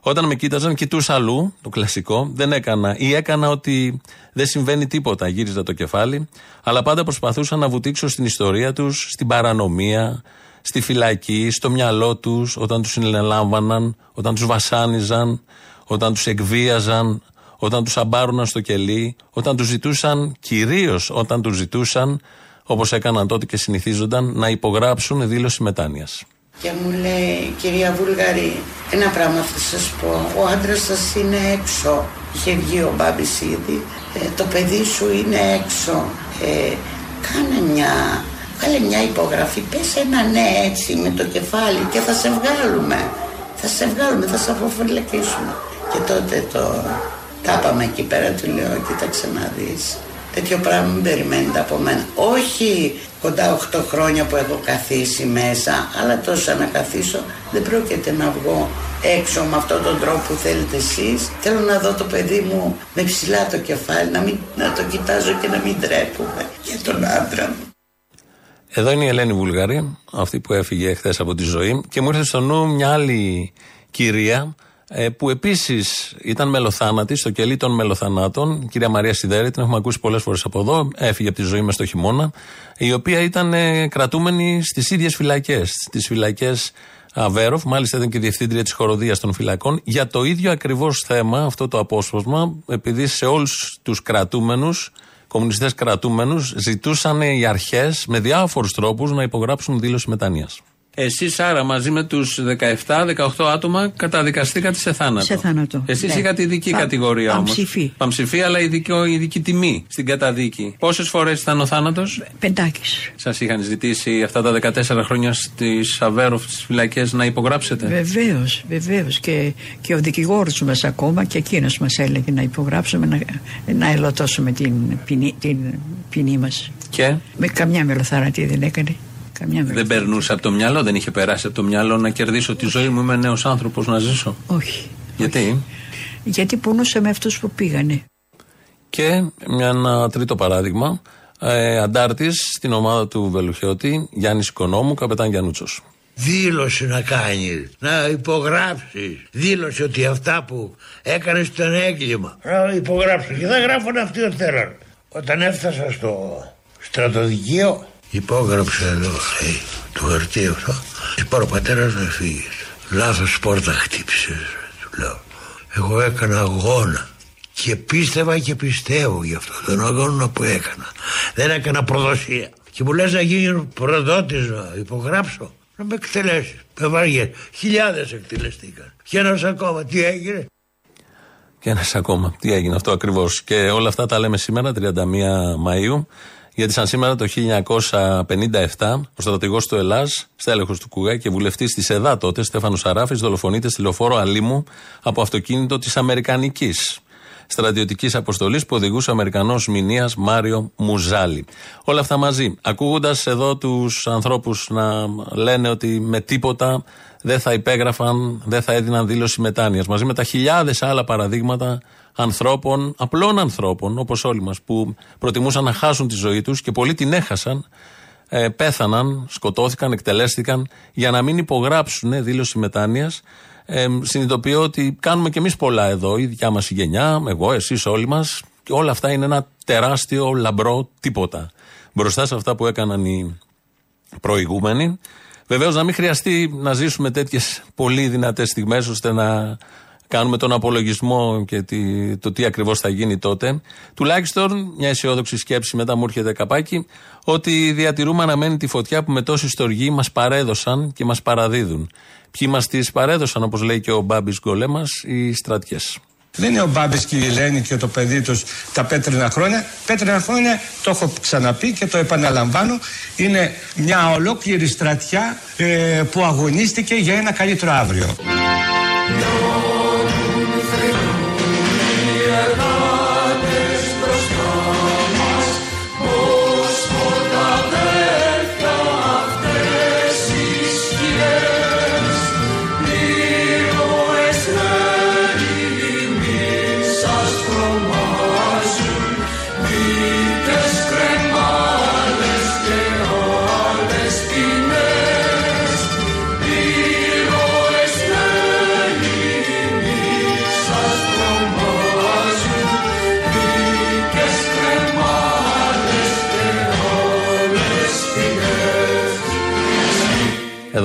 Όταν με κοίταζαν, κοιτούσα αλλού, το κλασικό, δεν έκανα ή έκανα ότι δεν συμβαίνει τίποτα. Γύριζα το κεφάλι, αλλά πάντα προσπαθούσα να βουτήξω στην ιστορία τους, στην παρανομία, στη φυλακή, στο μυαλό τους, όταν τους συνελάμβαναν, όταν τους βασάνιζαν, όταν τους εκβίαζαν, όταν τους αμπάρωναν στο κελί, όταν τους ζητούσαν, κυρίως όταν τους ζητούσαν, όπως έκαναν τότε και συνηθίζονταν, να υπογράψουν δήλωση μετάνοιας. Και μου λέει, κυρία Βουλγαρή, ένα πράγμα θα σας πω. Ο άντρας σας είναι έξω. Είχε βγει ο Μπάμπης ήδη. Ε, το παιδί σου είναι έξω. Ε, κάνε μια, κάνε μια υπογραφή. Πες ένα ναι έτσι με το κεφάλι και θα σε βγάλουμε. Θα σε βγάλουμε, θα σε αποφυλακίσουμε. Και τότε το τάπαμε εκεί πέρα, του λέω, κοίταξε να δεις. Τέτοιο πράγμα μην περιμένετε από μένα. Όχι κοντά 8 χρόνια που έχω καθίσει μέσα, αλλά τόσο να καθίσω δεν πρόκειται να βγω έξω με αυτόν τον τρόπο που θέλετε εσείς. Θέλω να δω το παιδί μου με ψηλά το κεφάλι, να, μην, να το κοιτάζω και να μην τρέπουμε για τον άντρα μου. Εδώ είναι η Ελένη Βουλγαρή, αυτή που έφυγε χθες από τη ζωή και μου ήρθε στο νου μια άλλη κυρία ε, που επίσης ήταν μελοθάνατη στο κελί των μελοθανάτων, η κυρία Μαρία Σιδέρη, την έχουμε ακούσει πολλές φορές από εδώ, έφυγε από τη ζωή μας το χειμώνα, η οποία ήταν ε, κρατούμενη στις ίδιες φυλακές, στις φυλακές Αβέροφ, μάλιστα ήταν και διευθύντρια της χοροδίας των φυλακών, για το ίδιο ακριβώς θέμα, αυτό το απόσπασμα, επειδή σε όλους τους κρατούμενους, κομμουνιστές κρατούμενους, ζητούσαν οι αρχές με διάφορους τρόπους να υπογράψουν δήλωση μετανία. Εσείς άρα μαζί με τους 17-18 άτομα καταδικαστήκατε σε θάνατο. Σε θάνατο. Εσείς ναι. είχατε ειδική Πα, κατηγορία όμως. Παμψηφί. Παμψηφί, αλλά ειδική, ειδική τιμή στην καταδίκη. Πόσες φορές ήταν ο θάνατος, Πεντάκι. Σας είχαν ζητήσει αυτά τα 14 χρόνια στις Αβέροφ, στις φυλακές, να υπογράψετε; Βεβαίως, βεβαίως. Και, και ο δικηγόρος μας ακόμα και εκείνος μας έλεγε να υπογράψουμε, να, να ελωτώσουμε την ποινή, την ποινή μας. Και; Με καμιά μελοθαρατή δεν έκανε. Καμιά δεν περνούσε από το μυαλό, δεν είχε περάσει από το μυαλό να κερδίσω τη ζωή μου. Είμαι νέος άνθρωπος να ζήσω. Όχι. Γιατί; Όχι. Γιατί πονούσε με αυτούς που πήγανε. Και ένα τρίτο παράδειγμα. Ε, Αντάρτης στην ομάδα του Βελουχιώτη, Γιάννης Οικονόμου, καπετάν Γιανούτσος. Δήλωση να κάνει, να υπογράψει. Δήλωση ότι αυτά που έκανες ήταν έγκλημα. Να υπογράψω και θα γράφουν αυτοί ό,τι θέλουν. Όταν έφτασα στο στρατοδικείο, Υπόγραψε εδώ, λέει, το χαρτί αυτό. Είπα ο πατέρας να φύγεις. Λάθος πόρτα χτύπησες, του λέω. Εγώ έκανα αγώνα. Και πίστευα και πιστεύω γι' αυτό τον αγώνα που έκανα. Δεν έκανα προδοσία. Και μου λες να γίνει προδότης να υπογράψω. Να με εκτελέσεις. Με βαριέ. Χιλιάδες εκτελεστήκαν. Και ένας ακόμα. Τι έγινε; Και ένας ακόμα. Τι έγινε αυτό ακριβώς. Και όλα αυτά τα λέμε σήμερα, 31 Μαου. Γιατί σαν σήμερα το 1957, ο στρατηγός του Ελλάς, στέλεχος του Κουγά και βουλευτής της ΕΔΑ τότε, Στέφανος Σαράφης, δολοφονείται στη λεωφόρο Αλίμου από αυτοκίνητο της Αμερικανικής στρατιωτικής αποστολής που οδηγούσε ο Αμερικανός μηνύας Μάριο Μουζάλη. Όλα αυτά μαζί. Ακούγοντας εδώ τους ανθρώπους να λένε ότι με τίποτα δεν θα υπέγραφαν, δεν θα έδιναν δήλωση μετάνοια. Μαζί με τα χιλιάδες άλλα παραδείγματα ανθρώπων, απλών ανθρώπων, όπως όλοι μας, που προτιμούσαν να χάσουν τη ζωή τους και πολλοί την έχασαν, ε, πέθαναν, σκοτώθηκαν, εκτελέστηκαν για να μην υπογράψουν δήλωση μετάνοιας. Ε, συνειδητοποιώ ότι κάνουμε κι εμείς πολλά εδώ, η δικιά μας γενιά, εγώ, εσείς, όλοι μας, και όλα αυτά είναι ένα τεράστιο λαμπρό τίποτα. Μπροστά σε αυτά που έκαναν οι προηγούμενοι. Βεβαίως να μην χρειαστεί να ζήσουμε τέτοιες πολύ δυνατές στιγμές ώστε να κάνουμε τον απολογισμό και τι, το τι ακριβώς θα γίνει τότε. Τουλάχιστον μια αισιόδοξη σκέψη μετά μου έρχεται καπάκι ότι διατηρούμε αναμένει τη φωτιά που με τόση στοργή μας παρέδωσαν και μας παραδίδουν. Ποιοι μας τις παρέδωσαν, όπως λέει και ο Μπάμπης Γκολέμα, οι στρατιές. Δεν είναι ο Μπάμπης και η Ελένη και το παιδί τους τα πέτρινα χρόνια. Πέτρινα χρόνια, το έχω ξαναπεί και το επαναλαμβάνω, είναι μια ολόκληρη στρατιά ε, που αγωνίστηκε για ένα καλύτερο αύριο.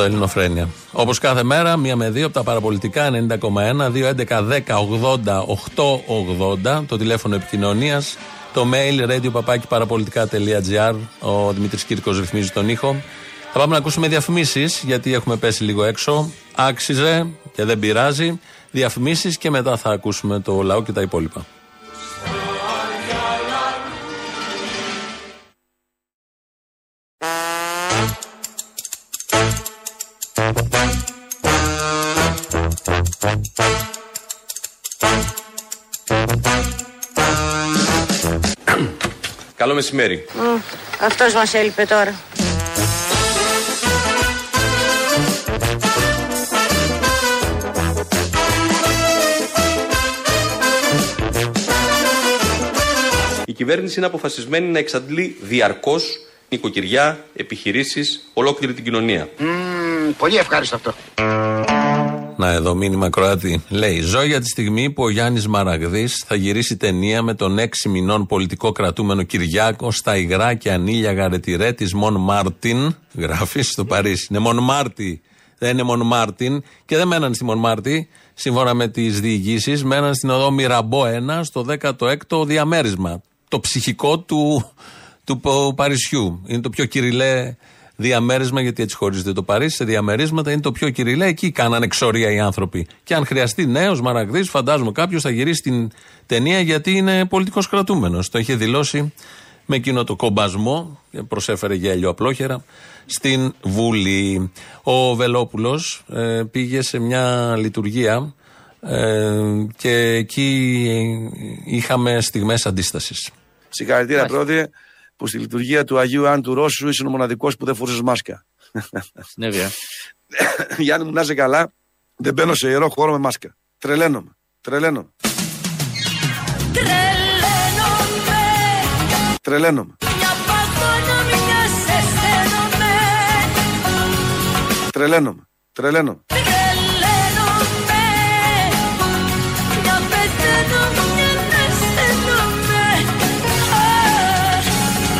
Εδώ Ελληνοφρένια. Όπως κάθε μέρα, μία με δύο από τα παραπολιτικά 90,1, 2, 11, 10, 80, 8, 80. Το τηλέφωνο επικοινωνίας. Το mail radio Ο Δημήτρης Κύρκος ρυθμίζει τον ήχο. Θα πάμε να ακούσουμε διαφημίσεις, γιατί έχουμε πέσει λίγο έξω. Άξιζε και δεν πειράζει. Διαφημίσεις και μετά θα ακούσουμε το λαό και τα υπόλοιπα. Καλό μεσημέρι. Mm, αυτός μας έλειπε τώρα. Η κυβέρνηση είναι αποφασισμένη να εξαντλεί διαρκώς νοικοκυριά, επιχειρήσεις, ολόκληρη την κοινωνία. πολύ ευχάριστο αυτό. Να εδώ μήνυμα Κροάτη. Λέει: Ζω για τη στιγμή που ο Γιάννης Μαραγδής θα γυρίσει ταινία με τον έξι μηνών πολιτικό κρατούμενο Κυριάκο στα υγρά και ανήλια γαρετηρέ της Μον Μάρτιν. Γράφεις στο Παρίσι. Είναι Μον Μάρτι. Δεν είναι Μον Μάρτιν. Και δεν μέναν στη Μον Μάρτι. Σύμφωνα με τις διηγήσεις, μέναν στην οδό Μυραμπό 1 στο 16ο διαμέρισμα. Το ψυχικό του, του Παρισιού. Είναι το πιο κυριλέ διαμέρισμα, γιατί έτσι χωρίζεται το Παρίσι σε διαμερίσματα, είναι το πιο κυριλέ. Εκεί κάνανε εξορία οι άνθρωποι. Και αν χρειαστεί νέος Μαραγδί, φαντάζομαι κάποιος θα γυρίσει την ταινία γιατί είναι πολιτικός κρατούμενος. Το είχε δηλώσει με εκείνο το κομπασμό και προσέφερε γέλιο απλόχερα στην Βουλή. Ο Βελόπουλος ε, πήγε σε μια λειτουργία ε, και εκεί είχαμε στιγμές αντίστασης. Συγχαρητήρια πρόεδρε που στη λειτουργία του Αγίου Ιωάννου του Ρώσου είσαι ο μοναδικός που δεν φορούσε μάσκα. Ναι, βέβαια. Γιάννη μου να είσαι καλά, δεν μπαίνω σε ιερό χώρο με μάσκα. Τρελαίνομαι. Τρελαίνομαι. Τρελαίνομαι. Τρελαίνομαι. Τρελαίνομαι.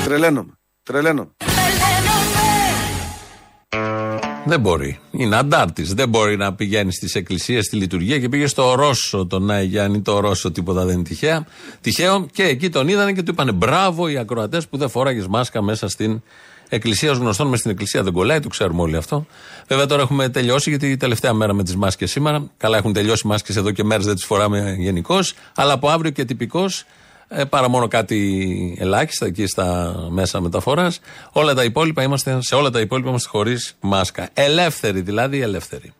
Τρελαίνομαι. Τρελαίνομαι. Δεν μπορεί. Είναι αντάρτης. Δεν μπορεί να πηγαίνει στις εκκλησίες, στη λειτουργία και πήγε στο Ρώσο τον Άι Γιάννη. Το Ρώσο τίποτα δεν είναι τυχαία. τυχαίο. Και εκεί τον είδανε και του είπανε μπράβο οι ακροατές που δεν φόραγε μάσκα μέσα στην εκκλησία. Ω γνωστόν μες στην εκκλησία δεν κολλάει, το ξέρουμε όλοι αυτό. Βέβαια τώρα έχουμε τελειώσει γιατί η τελευταία μέρα με τις μάσκες σήμερα. Καλά έχουν τελειώσει οι μάσκες εδώ και μέρες δεν τις φοράμε γενικώς. Αλλά από αύριο και τυπικώς ε, παρά μόνο κάτι ελάχιστα εκεί στα μέσα μεταφοράς. Όλα τα υπόλοιπα είμαστε, σε όλα τα υπόλοιπα είμαστε χωρίς μάσκα. Ελεύθεροι δηλαδή, ελεύθεροι.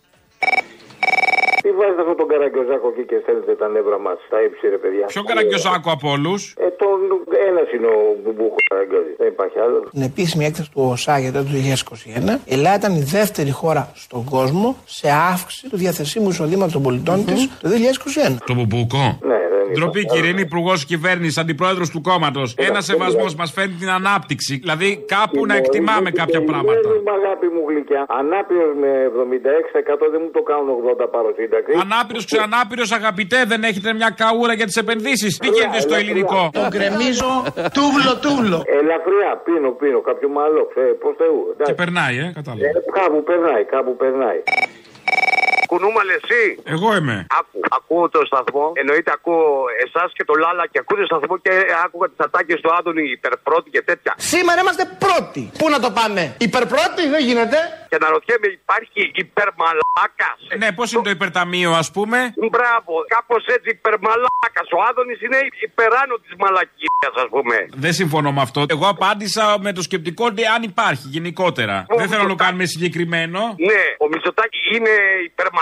Τι βάζετε αυτόν τον καραγκιόζάκο εκεί και στέλνετε τα νεύρα μα στα ύψη, ρε παιδιά. Ποιο καραγκιόζάκο από όλου. Ε, τον ένα είναι ο Μπουμπούκο καραγκιόζη. Δεν υπάρχει άλλο. Την επίσημη έκθεση του ΟΣΑ για το 2021, η Ελλάδα ήταν η δεύτερη χώρα στον κόσμο σε αύξηση του διαθεσίμου εισοδήματο των πολιτών mm-hmm. τη το 2021. Το Μπουμπούκο. Ναι, Ντροπή, κύριε, είναι υπουργό κυβέρνηση, αντιπρόεδρο του κόμματο. Ένα σεβασμό μα φέρνει την ανάπτυξη. Δηλαδή κάπου να εκτιμάμε κάποια πράγματα. αγάπη μου γλυκιά. Ανάπηρο με 76% δεν μου το κάνουν 80 πάρω σύνταξη. Ανάπηρο, ξανάπηρο, αγαπητέ, δεν έχετε μια καούρα για τι επενδύσει. Τι γίνεται στο ελληνικό. Το γκρεμίζω τούβλο τούβλο. Ελαφριά, πίνω, πίνω, κάποιο μάλλον. Πώ θεού. Και περνάει, ε, κατάλαβα. Κάπου περνάει, κάπου περνάει. Κουνούμαλε εσύ; Εγώ είμαι. Άκου, ακούω το σταθμό. Εννοείται ακούω εσάς και το Λάλα και ακούω το σταθμό και άκουγα τις ατάκες του Άδωνη υπερπρώτη και τέτοια. Σήμερα είμαστε πρώτοι. Πού να το πάμε; Υπερπρώτη δεν γίνεται. Και να ρωτιέμαι, υπάρχει υπερμαλάκας; Ναι, πώς είναι το υπερταμείο, ας πούμε; Μπράβο, κάπως έτσι υπερμαλάκας. Ο Άδωνης είναι υπεράνω της μαλακίας, ας πούμε. Δεν συμφωνώ με αυτό. Εγώ απάντησα με το σκεπτικό ότι αν υπάρχει γενικότερα. Δεν θέλω να το κάνουμε συγκεκριμένο. Ναι, ο Μισοτάκη είναι υπερμαλάκας.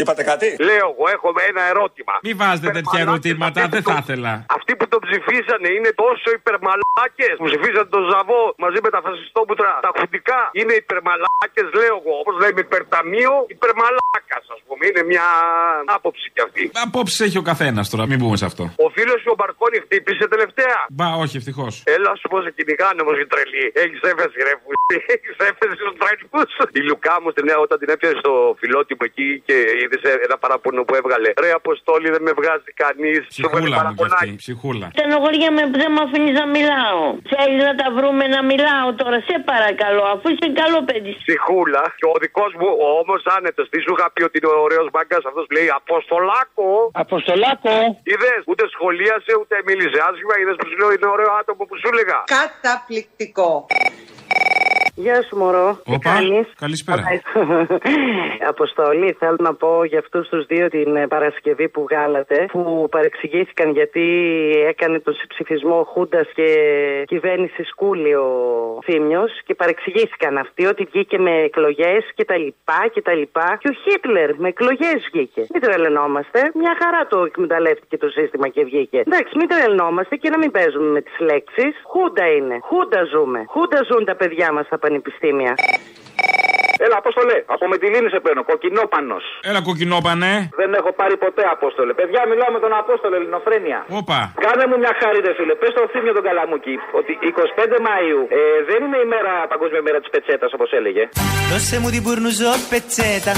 Είπατε κάτι; Λέω, εγώ έχω ένα ερώτημα. Μην βάζετε τέτοια ερωτήματα, δεν θα ήθελα. Αυτοί που τον ψηφίσανε είναι τόσο υπερμαλάκες που ψηφίσανε τον Ζαβό μαζί με τα φασιστόπουτρα. Τα χουντικά είναι υπερμαλάκες, λέω εγώ. Όπως λέμε υπερταμείο, υπερμαλάκας, ας πούμε. Είναι μια άποψη κι αυτή. Άποψη έχει ο καθένας τώρα, μην πούμε σε αυτό. Ο φίλος σου ο Μπαρκόνι χτύπησε τελευταία. Μπα, όχι, ευτυχώς. Έλα σου πω σε κυνηγάνε όμω οι τρελοί. Έχεις έφεση ρε που. Έχεις έφεση στους τρελούς. Η Λουκά μου στην νέα όταν την έπιασε στο φιλότιμο εκεί και είδε ένα παραπονό που έβγαλε. Ρε Αποστόλη δεν με βγάζει κανείς. Ψυχούλα μου κι αυτή, ψυχούλα. Στενοχωρία με που δεν με αφήνεις να μιλάω. Θέλεις να τα βρούμε να μιλάω τώρα, σε παρακαλώ, αφού είσαι καλό παιδί. Ψυχούλα. Και ο δικός μου, ο όμως άνετος, τι σου είχα πει ότι είναι ωραίος μπάγκα, αυτός λέει Αποστολάκο. Αποστολάκο. Είδες, ούτε σχολίασε, ούτε μίλησε άσχημα. Είδες που σου λέω είναι ωραίο άτομο που σου έλεγα. Καταπληκτικό. Γεια σου, Μωρό. Τι Όπα, κάνεις; καλησπέρα. Αποστολή, θέλω να πω για αυτούς τους δύο την ε, Παρασκευή που βγάλατε, που παρεξηγήθηκαν γιατί έκανε τον ψηφισμό Χούντας και κυβέρνηση Σκούλιο Θήμιος και παρεξηγήθηκαν αυτοί ότι βγήκε με εκλογές και τα λοιπά και τα λοιπά. Και ο Χίτλερ με εκλογές βγήκε. Μην τρελαινόμαστε. Μια χαρά το εκμεταλλεύτηκε το σύστημα και βγήκε. Εντάξει, μην τρελαινόμαστε και να μην παίζουμε με τις λέξεις. Χούντα είναι. Χούντα ζούμε. Χούντα ζουν τα παιδιά μας στα πανεπιστήμια. Έλα, Απόστολε, από Μετιλίνη σε παίρνω, κοκκινόπανος. Έλα κοκκινόπανε. Δεν έχω πάρει ποτέ Απόστολε. Παιδιά, μιλάω με τον Απόστολο, Ελληνοφρένια. Όπα. Κάνε μου μια χάρη, ρε φίλε. Πες στο θύμιο τον Καλαμούκι ότι 25 Μαου ε, δεν είναι η μέρα, παγκόσμια μέρα της πετσέτας, όπως έλεγε. Δώσε μου την πουρνουζό πετσέτα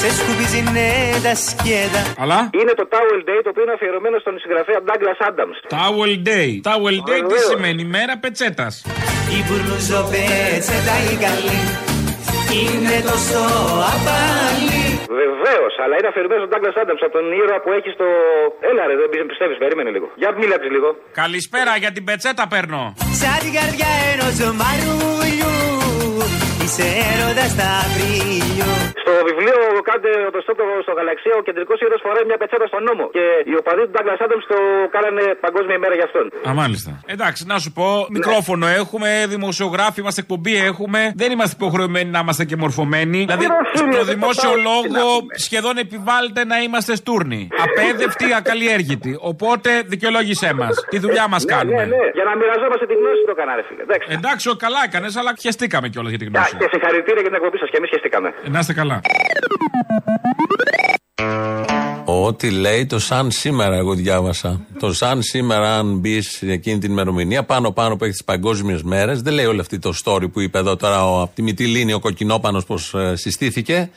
Σε σκουπίζει ναι τα σκέτα Αλλά; Είναι το Towel Day το οποίο είναι αφιερωμένο στον συγγραφέα Douglas Adams. Towel Day. Towel Day τι Βεβαίως. σημαίνει, μέρα πετσέτας. Η πουρνουζό πετσέτα η καλή Είναι τόσο απαλή Βεβαίως, αλλά είναι αφιερωμένο στον Douglas Adams από τον ήρωα που έχει στο. Έλα, ρε, δεν πιστεύεις, περίμενε λίγο. Για μίλα της λίγο. Καλησπέρα για την πετσέτα παίρνω. Σαν την καρδιά ενός μαρούλιου Είσαι έρωτας στα Απρίλιο Στο βιβλίο κάντε το στόχο στο γαλαξία, ο κεντρικός ήρωας φοράει μια πετσέτα στον νόμο. Και οι οπαδοί του Douglas Adams το κάνανε παγκόσμια ημέρα για αυτόν. Α, μάλιστα. Εντάξει, να σου πω, μικρόφωνο έχουμε, δημοσιογράφοι είμαστε, εκπομπή έχουμε. Δεν είμαστε υποχρεωμένοι να είμαστε και μορφωμένοι. Δηλαδή, στο δημόσιο λόγο σχεδόν επιβάλλεται να είμαστε στούρνοι. Απέδευτοι, ακαλλιέργητοι. Οπότε δικαιολόγησέ μας. Τη δουλειά μας Ναι, κάνουμε. ναι, ναι. Για να μοιραζόμαστε τη γνώση το έκανα, ρε φίλε. Εντάξει. Εντάξει, ο, καλά έκανες, αλλά χαιστήκαμε κιόλας για την Α, γνώση. Και συγχαρητήρια για την εκπομπή σας και εμείς χαιστήκαμε. Ε, Να είστε καλά. Ό,τι λέει το σαν σήμερα, εγώ διάβασα. Το σαν σήμερα, αν μπει εκείνη την ημερομηνία, πάνω-πάνω που έχει τις παγκόσμιες μέρες, δεν λέει όλη αυτή το story που είπε εδώ τώρα ο, από τη Μυτιλίνη ο Κοκκινόπανος πώ συστήθηκε.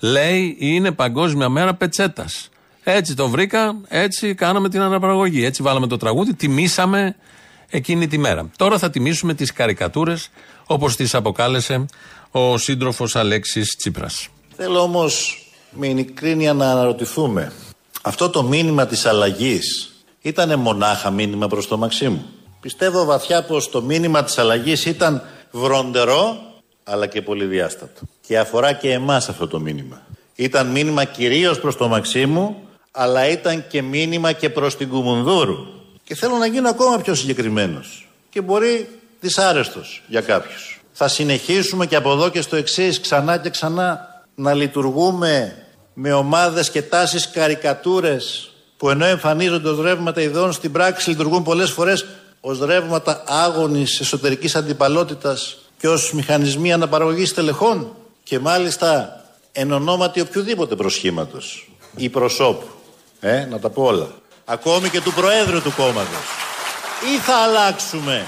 Λέει είναι Παγκόσμια Μέρα Πετσέτας. Έτσι το βρήκα, έτσι κάναμε την αναπαραγωγή. Έτσι βάλαμε το τραγούδι, τιμήσαμε εκείνη τη μέρα. Τώρα θα τιμήσουμε τις καρικατούρες όπως τις αποκάλεσε ο σύντροφος Αλέξης Τσίπρας. Θέλω όμως με ειλικρίνεια να αναρωτηθούμε. Αυτό το μήνυμα της αλλαγής ήταν μονάχα μήνυμα προς το Μαξίμου. Πιστεύω βαθιά πως το μήνυμα της αλλαγής ήταν βροντερό αλλά και πολυδιάστατο. Και αφορά και εμάς αυτό το μήνυμα. Ήταν μήνυμα κυρίως προς το Μαξίμου αλλά ήταν και μήνυμα και προς την Κουμουνδούρου. Και θέλω να γίνω ακόμα πιο συγκεκριμένος. Και μπορεί δυσάρεστος για κάποιους. Θα συνεχίσουμε και από εδώ και στο εξής ξανά και ξανά να λειτουργούμε με ομάδες και τάσεις καρικατούρες που ενώ εμφανίζονται ως ρεύματα ιδεών στην πράξη λειτουργούν πολλές φορές ως ρεύματα άγονης εσωτερικής αντιπαλότητας και ως μηχανισμοί αναπαραγωγής τελεχών και μάλιστα εν ονόματι οποιοδήποτε προσχήματος ή προσώπου. Ε, να τα πω όλα. Ακόμη και του Προέδρου του κόμματος. Ή θα αλλάξουμε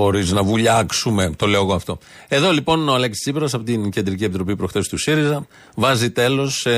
Χωρίς να βουλιάξουμε, το λέω εγώ αυτό. Εδώ λοιπόν ο Αλέξης Τσίπρας από την Κεντρική Επιτροπή προχθές του ΣΥΡΙΖΑ βάζει τέλος σε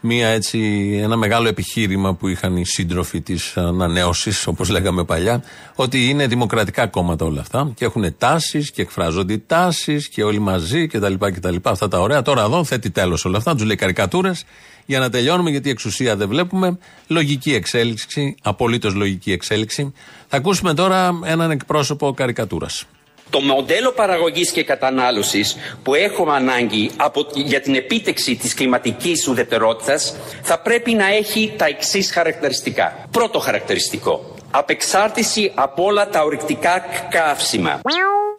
μια έτσι, ένα μεγάλο επιχείρημα που είχαν οι σύντροφοι της ανανέωσης, όπως λέγαμε παλιά, ότι είναι δημοκρατικά κόμματα όλα αυτά και έχουν τάσεις και εκφράζονται οι τάσεις και όλοι μαζί κτλ. κτλ. Αυτά τα ωραία. Τώρα εδώ θέτει τέλος όλα αυτά, τους λέει καρικατούρες για να τελειώνουμε, γιατί εξουσία δεν βλέπουμε. Λογική εξέλιξη, απολύτως λογική εξέλιξη. Θα ακούσουμε τώρα έναν εκπρόσωπο καρικατούρας. Το μοντέλο παραγωγής και κατανάλωσης που έχουμε ανάγκη από, για την επίτευξη της κλιματικής ουδετερότητας θα πρέπει να έχει τα εξής χαρακτηριστικά. Πρώτο χαρακτηριστικό. Απεξάρτηση από όλα τα ορυκτικά καύσιμα.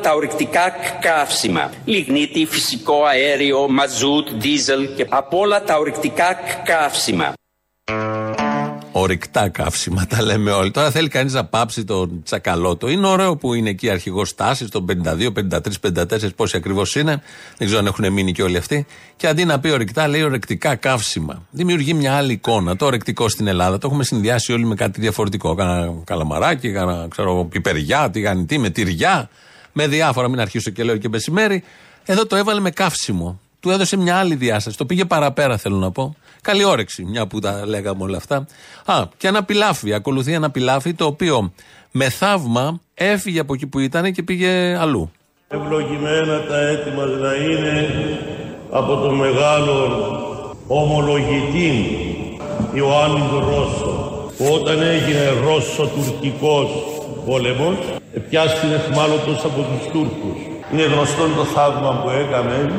Τα ορυκτικά καύσιμα. Λιγνίτη, φυσικό αέριο, μαζούτ, δίζελ και από όλα τα ορυκτικά καύσιμα. Ορυκτά καύσιμα, τα λέμε όλοι. Τώρα θέλει κανείς να πάψει τον τσακαλώτο. Είναι ωραίο που είναι εκεί αρχηγός τάση, τον 52, 53, 54, πόσοι ακριβώς είναι. Δεν ξέρω αν έχουν μείνει και όλοι αυτοί. Και αντί να πει ορυκτά, λέει ορεκτικά καύσιμα. Δημιουργεί μια άλλη εικόνα. Το ορεκτικό στην Ελλάδα το έχουμε συνδυάσει όλοι με κάτι διαφορετικό. Κάνα καλαμαράκι, κάνα ξέρω, πιπεριά, τηγανιτή, με τυριά, με διάφορα. Μην αρχίσω και λέω και μεσημέρι. Εδώ το έβαλε με καύσιμο. του έδωσε μια άλλη διάσταση. Το πήγε παραπέρα, θέλω να πω. Καλή όρεξη, μια που τα λέγαμε όλα αυτά. Α, και ένα πιλάφι. Ακολουθεί ένα πιλάφι το οποίο με θαύμα έφυγε από εκεί που ήταν και πήγε αλλού. Ευλογημένα τα έτη μας να είναι από τον μεγάλο ομολογητή Ιωάννης του Ρώσο που όταν έγινε Ρώσο-Τουρκικός πόλεμος πιάστηκε εχμάλωτος από τους Τούρκους. Είναι γνωστό το θαύμα που έκαμε,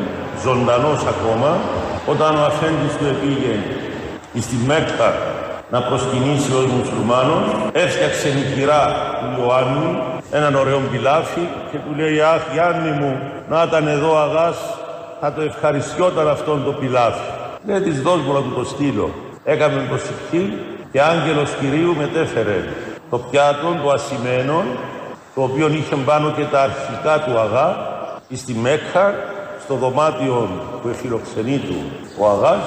ζωντανός ακόμα, όταν ο αφέντης του επήγε στη Μέκκα να προσκυνήσει ως μουσουλμάνος, έφτιαξε νοικηρά του Ιωάννη έναν ωραίο πιλάφι και του λέει «Αχ Γιάννη μου, να ήταν εδώ αγάς, θα το ευχαριστιόταν αυτόν το πιλάφι». Λέει της δώσ' μου να του το στείλω. Έκαμε προσευχή και άγγελος Κυρίου μετέφερε το πιάτο του ασημένων το οποίο είχε πάνω και τα αρχικά του αγά στη Μέκχα στο δωμάτιο που εφιλοξενεί του ο αγάς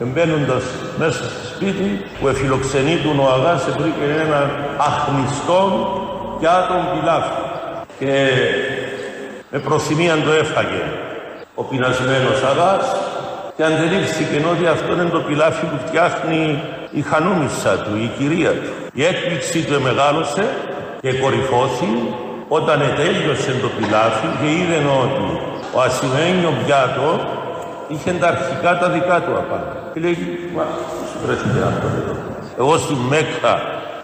εμπαίνοντας μέσα στο σπίτι που εφιλοξενεί του ο αγάς βρήκε ένα αχνιστό πιάτο πιλάφι και με προθυμία το έφαγε ο πεινασμένος αγάς και αντελήφθηκε ότι αυτό είναι το πιλάφι που φτιάχνει η χανούμισσα του, η κυρία του. Η έκπληξή του μεγάλωσε και κορυφώθη όταν ετέλειωσε το πιλάφι και είδε ότι ο ασημένιο πιάτο είχε τα αρχικά τα δικά του απάνω. Και λέει, μα σου βρέθηκε αυτό εδώ; Εγώ στη Μέκκα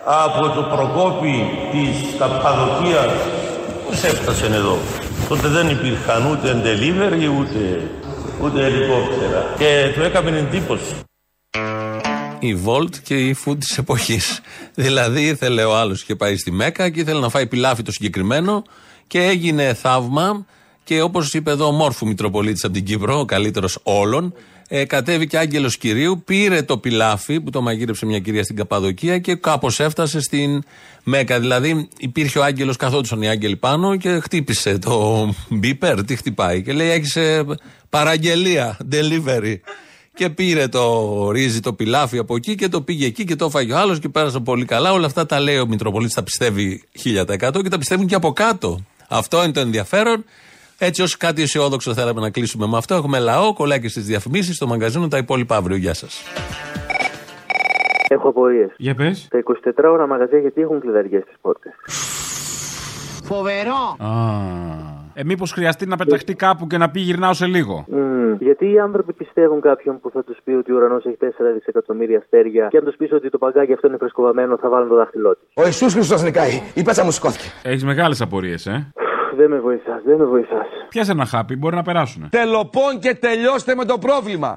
από το προκόπι της Καππαδοκίας πώς έφτασε εδώ; Τότε δεν υπήρχαν ούτε delivery ούτε, ούτε ελικόπτερα. Και του έκαμε εντύπωση η Volt και η food της εποχής. δηλαδή ήθελε ο άλλος και πάει στη Μέκα και ήθελε να φάει πιλάφι το συγκεκριμένο και έγινε θαύμα. Και όπως είπε εδώ ο Μόρφου Μητροπολίτης από την Κύπρο, ο καλύτερος όλων, ε, κατέβηκε άγγελος κυρίου, πήρε το πιλάφι που το μαγείρεψε μια κυρία στην Καπαδοκία και κάπως έφτασε στην Μέκα. Δηλαδή υπήρχε ο άγγελος, καθόντουσαν οι άγγελοι πάνω και χτύπησε το μπίπερ. Τι χτυπάει και λέει: Έχεις ε, παραγγελία, delivery. Και πήρε το ρύζι, το πιλάφι από εκεί και το πήγε εκεί και το έφαγε ο άλλος και πέρασε πολύ καλά. Όλα αυτά τα λέει ο Μητροπολίτης, τα πιστεύει 1000% και τα πιστεύουν και από κάτω. Αυτό είναι το ενδιαφέρον. Έτσι, ω κάτι αισιόδοξο θέλαμε να κλείσουμε με αυτό. Έχουμε λαό, κολλάκι στις διαφημίσεις, στο μαγκαζίνο, τα υπόλοιπα αύριο. Γεια σας. Έχω απορίες. Για πες. Τα 24 ώρα μαγαζιά γιατί έχουν κλειδαριές στις πόρτες; Φοβερό! Ε, Μήπως χρειαστεί να πεταχτεί κάπου και να πει γυρνάω σε λίγο. Μμμ. Γιατί οι άνθρωποι πιστεύουν κάποιον που θα τους πει ότι ο ουρανός έχει 4 δισεκατομμύρια αστέρια και αν τους πεις ότι το παγκάκι αυτό είναι φρεσκοβαμένο θα βάλουν το δάχτυλό τους. Ο Ιησούς Χριστός νικάει. Η πέτσα μου σηκώθηκε. Έχεις μεγάλες απορίες, ε. Δεν με βοηθάς, δεν με βοηθάς. Πιάσε ένα χάπι, μπορεί να περάσουν. Τελοπών και τελειώστε με το πρόβλημα.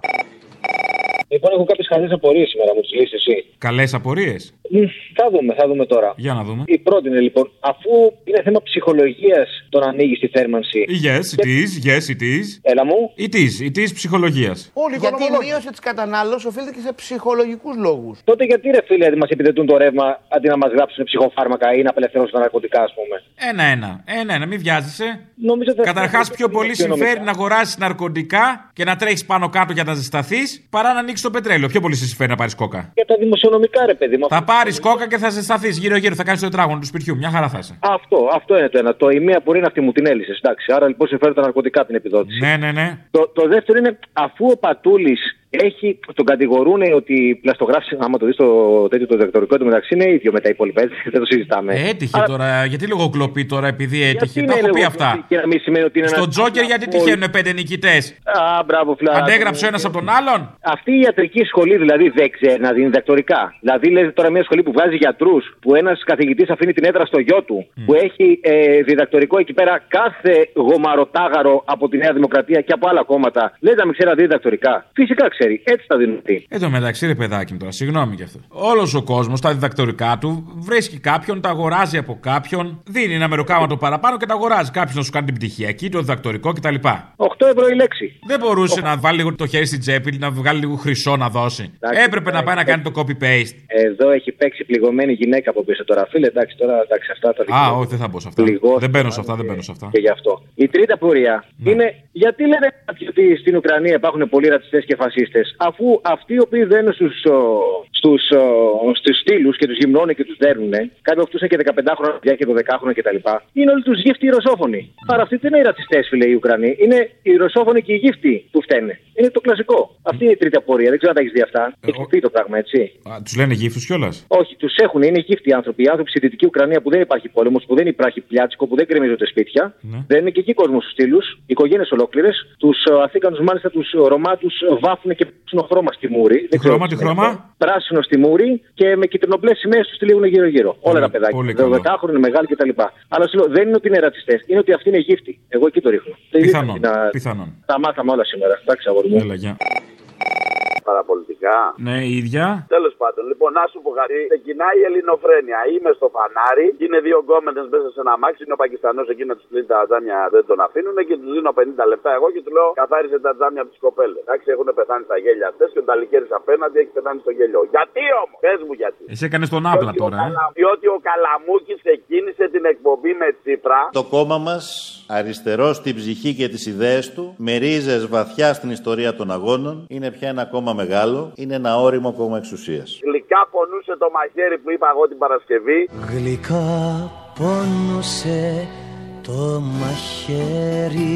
Λοιπόν, έχω κάποιες καλέ απορίες σήμερα, μου τις λύσει εσύ. Καλές απορίες. Μμ, Θα δούμε, θα δούμε τώρα. Για να δούμε. Η πρώτη είναι λοιπόν, αφού είναι θέμα ψυχολογίας το να ανοίγεις τη θέρμανση. Yes, it is, yes, it is. Έλα μου. It is, it is ψυχολογίας. Όλοι γιατί η μείωση τη κατανάλωσης οφείλεται και σε ψυχολογικούς λόγους. Τότε γιατί ρε φίλε μας επιδετούν το ρεύμα αντί να μας γράψουν ψυχοφάρμακα ή να απελευθερώσουν τα ναρκωτικά, ας πούμε; Ένα-ένα. Ένα-ένα, μην βιάζεσαι. Νομίζω ότι Καταρχάς, πιο πολύ συμφέρει να αγοράσεις ναρκωτικά και να τρέχεις πάνω κάτω για να ζεσταθείς παρά να ανοίξεις το πετρέλαιο. Πιο πολύ σε συμφέρει να πάρεις κόκα. Για τα δημοσιονομικά, ρε παιδί μου. Θα πάρεις κόκα και θα ζεσταθεί γύρω-γύρω. Θα κάνεις το τετράγωνο του σπιτιού. Μια χαρά θα είσαι. Αυτό, αυτό είναι το ένα. Το η μία μπορεί να αυτή μου την έλυσες. Εντάξει, άρα λοιπόν συμφέρει τα ναρκωτικά την επιδότηση. Ναι, ναι, ναι. Το, το δεύτερο είναι αφού ο Πατούλης έχει, τον κατηγορούν ότι πλαστογράφησε, άμα το δεις το τέτοιο το δεκτορικό του μεταξύ είναι ίδιο με τα υπόλοιπα, έτσι, δεν το συζητάμε. Έτυχε Άρα, τώρα. Γιατί λογοκλοπεί τώρα επειδή έτυχε; γιατί Τα είναι έχω πει λίγο αυτά. Και να μην σημαίνει ότι είναι Στο ένας- Τζόκερ γιατί Πολύ- τυχαίνουν πέντε νικητές; Α, μπράβο, φιλά. Αντέγραψε ο ένας από τον άλλον; Αυτή η ιατρική σχολή δηλαδή δεν ξέρει να δίνει διδακτορικά. Δηλαδή, λέει τώρα μια σχολή που βγάζει γιατρούς, που ένας καθηγητής αφήνει την έδρα στο γιο του, που έχει ε, διδακτορικό εκεί πέρα κάθε γομαροτάγαρο από τη Νέα Δημοκρατία και από άλλα κόμματα. Λέει να μην ξέρει να δίνει διδακτορικά. Φυσικά ξέρει, έτσι θα δίνουν τι. Εν τω μεταξύ, ρε παιδάκι μου τώρα, συγγνώμη γι' αυτό. Όλος ο κόσμος τα διδακτορικά του βρίσκει κάποιον, τα αγοράζει από κάποιον, δίνει ένα μεροκάματο παραπάνω και τα αγοράζει. Κάποιος να σου κάνει την πτυχιακή, το διδακτορικό κτλ. 8 ευρώ η λέξη. Δεν μπορούσε να βάλει λίγο το χέρι στην τσέπη, να βγάλει λίγο χρυσό να δώσει. Έπρεπε να πάει να κάνει το copy-paste. Εδώ έχει παίξει πληγωμένη γυναίκα από πίσω τώρα, φίλε. Εντάξει, τώρα εντάξει, αυτά τα Α, όχι, δεν θα μπω σε αυτά. Δεν μπαίνω σε αυτά, δεν μπαίνω σε αυτά. Και γι' αυτό. Η τρίτη απορία Ναι. είναι γιατί λένε κάποιοι ότι στην Ουκρανία υπάρχουν πολλοί ρατσιστές και φασίστες; Ρατσιστέ. Αφού αυτοί οι οποίοι δένουν στους στους, στους στήλους και τους γυμνώνουν και τους δέρνουν, κάποιοι από αυτούς είναι και 15 χρόνια παιδιά και 12 χρόνια κτλ. Είναι όλοι τους γύφτοι οι ρωσόφωνοι. Άρα αυτοί δεν είναι οι ρατσιστές, φίλε οι Ουκρανοί. Είναι οι ρωσόφωνοι και οι γύφτοι που φταίνε. Είναι το κλασικό. Αυτή είναι η τρίτη απορία. Δεν ξέρω αν τα έχεις δει αυτά. Έχει πει το πράγμα, έτσι. Τους λένε γύφτους κιόλας; Όχι, τους έχουν. Είναι γύφτοι οι άνθρωποι. Οι άνθρωποι στη Δυτική Ουκρανία που δεν υπάρχει πόλεμος, που δεν υπάρχει πλιάτσικο, που δεν κρεμίζονται σπίτια. Δεν είναι και εκεί κόσμος στους στήλους. Οικογένειες ολόκληρες. Τους Αθήκανους μάλιστα τους Ρωμά τους βάφουν και πράσινο χρώμα στη μούρη. Τι χρώμα, τι χρώμα; Πράσινο στη μούρη και με κυτρινοπλές σημαίε τους τυλίγουν γύρω-γύρω. Όλα τα παιδάκια. 12 είναι μεγάλοι κτλ. Αλλά σου λέω δεν είναι ότι είναι ρατσιστές, είναι ότι αυτοί είναι γύφτοι. Εγώ εκεί το ρίχνω. Πιθανόν. Πιθανόν. Τα μάθαμε όλα σήμερα. Εντάξει, αγόρι μου. Έλα, γεια. Παραπολιτικά. Ναι, η ίδια. Τέλος πάντων, λοιπόν, να σου πω κάτι. Ξεκινάει η ελληνοφρένεια. Είμαι στο φανάρι, είναι δύο γκόμενες μέσα σε ένα μάξι. Είναι ο Πακιστανός εκεί να τους κλείνει τα τζάμια, δεν τον αφήνουν και τους δίνω 50 λεπτά εγώ και τους λέω καθάρισε τα τζάμια από τις κοπέλες. Εντάξει, έχουν πεθάνει στα γέλια αυτές και ο Ταλικέρη απέναντι έχει πεθάνει στο γέλιο. Γιατί όμως, πες μου γιατί. Εσύ έκανες τον άπλα τώρα, ε. Διότι ο Καλαμούκης ξεκίνησε την εκπομπή με Τσίπρα. Το κόμμα μας αριστερό στην ψυχή και τις ιδέες του, με ρίζες βαθιά στην ιστορία των αγώνων, είναι πια ένα κόμμα μεγάλο, είναι ένα όριμο κόμμα εξουσίας. Γλυκά πονούσε το μαχαίρι που είπα εγώ την Παρασκευή. Γλυκά πόνωσε το μαχαίρι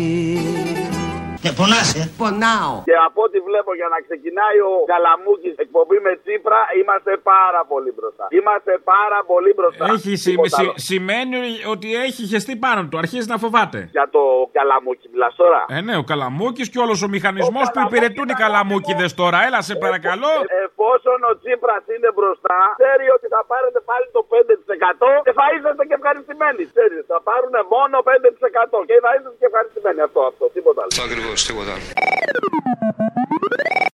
Και πονάσαι. Πονάω Και από ό,τι βλέπω για να ξεκινάει ο Καλαμούκης εκπομπή με Τσίπρα, είμαστε πάρα πολύ μπροστά. Είμαστε πάρα πολύ μπροστά. Έχει σι- σι- σημαίνει ότι έχει χεστεί πάνω του. Αρχίζει να φοβάται. Για το Καλαμούκη μιλάς τώρα; Ε, ναι, ο Καλαμούκης και όλος ο μηχανισμός που υπηρετούν οι Καλαμούκιδε τώρα. Έλα, σε παρακαλώ. Εφόσον ο Τσίπρας είναι μπροστά, ξέρει ότι θα πάρετε πάλι το 5% και θα είσαστε και ευχαριστημένοι. Ξέρεις, θα πάρουν μόνο 5% και θα είσαστε και ευχαριστημένοι. Αυτό, αυτό, τίποτα άλλο. Deus te.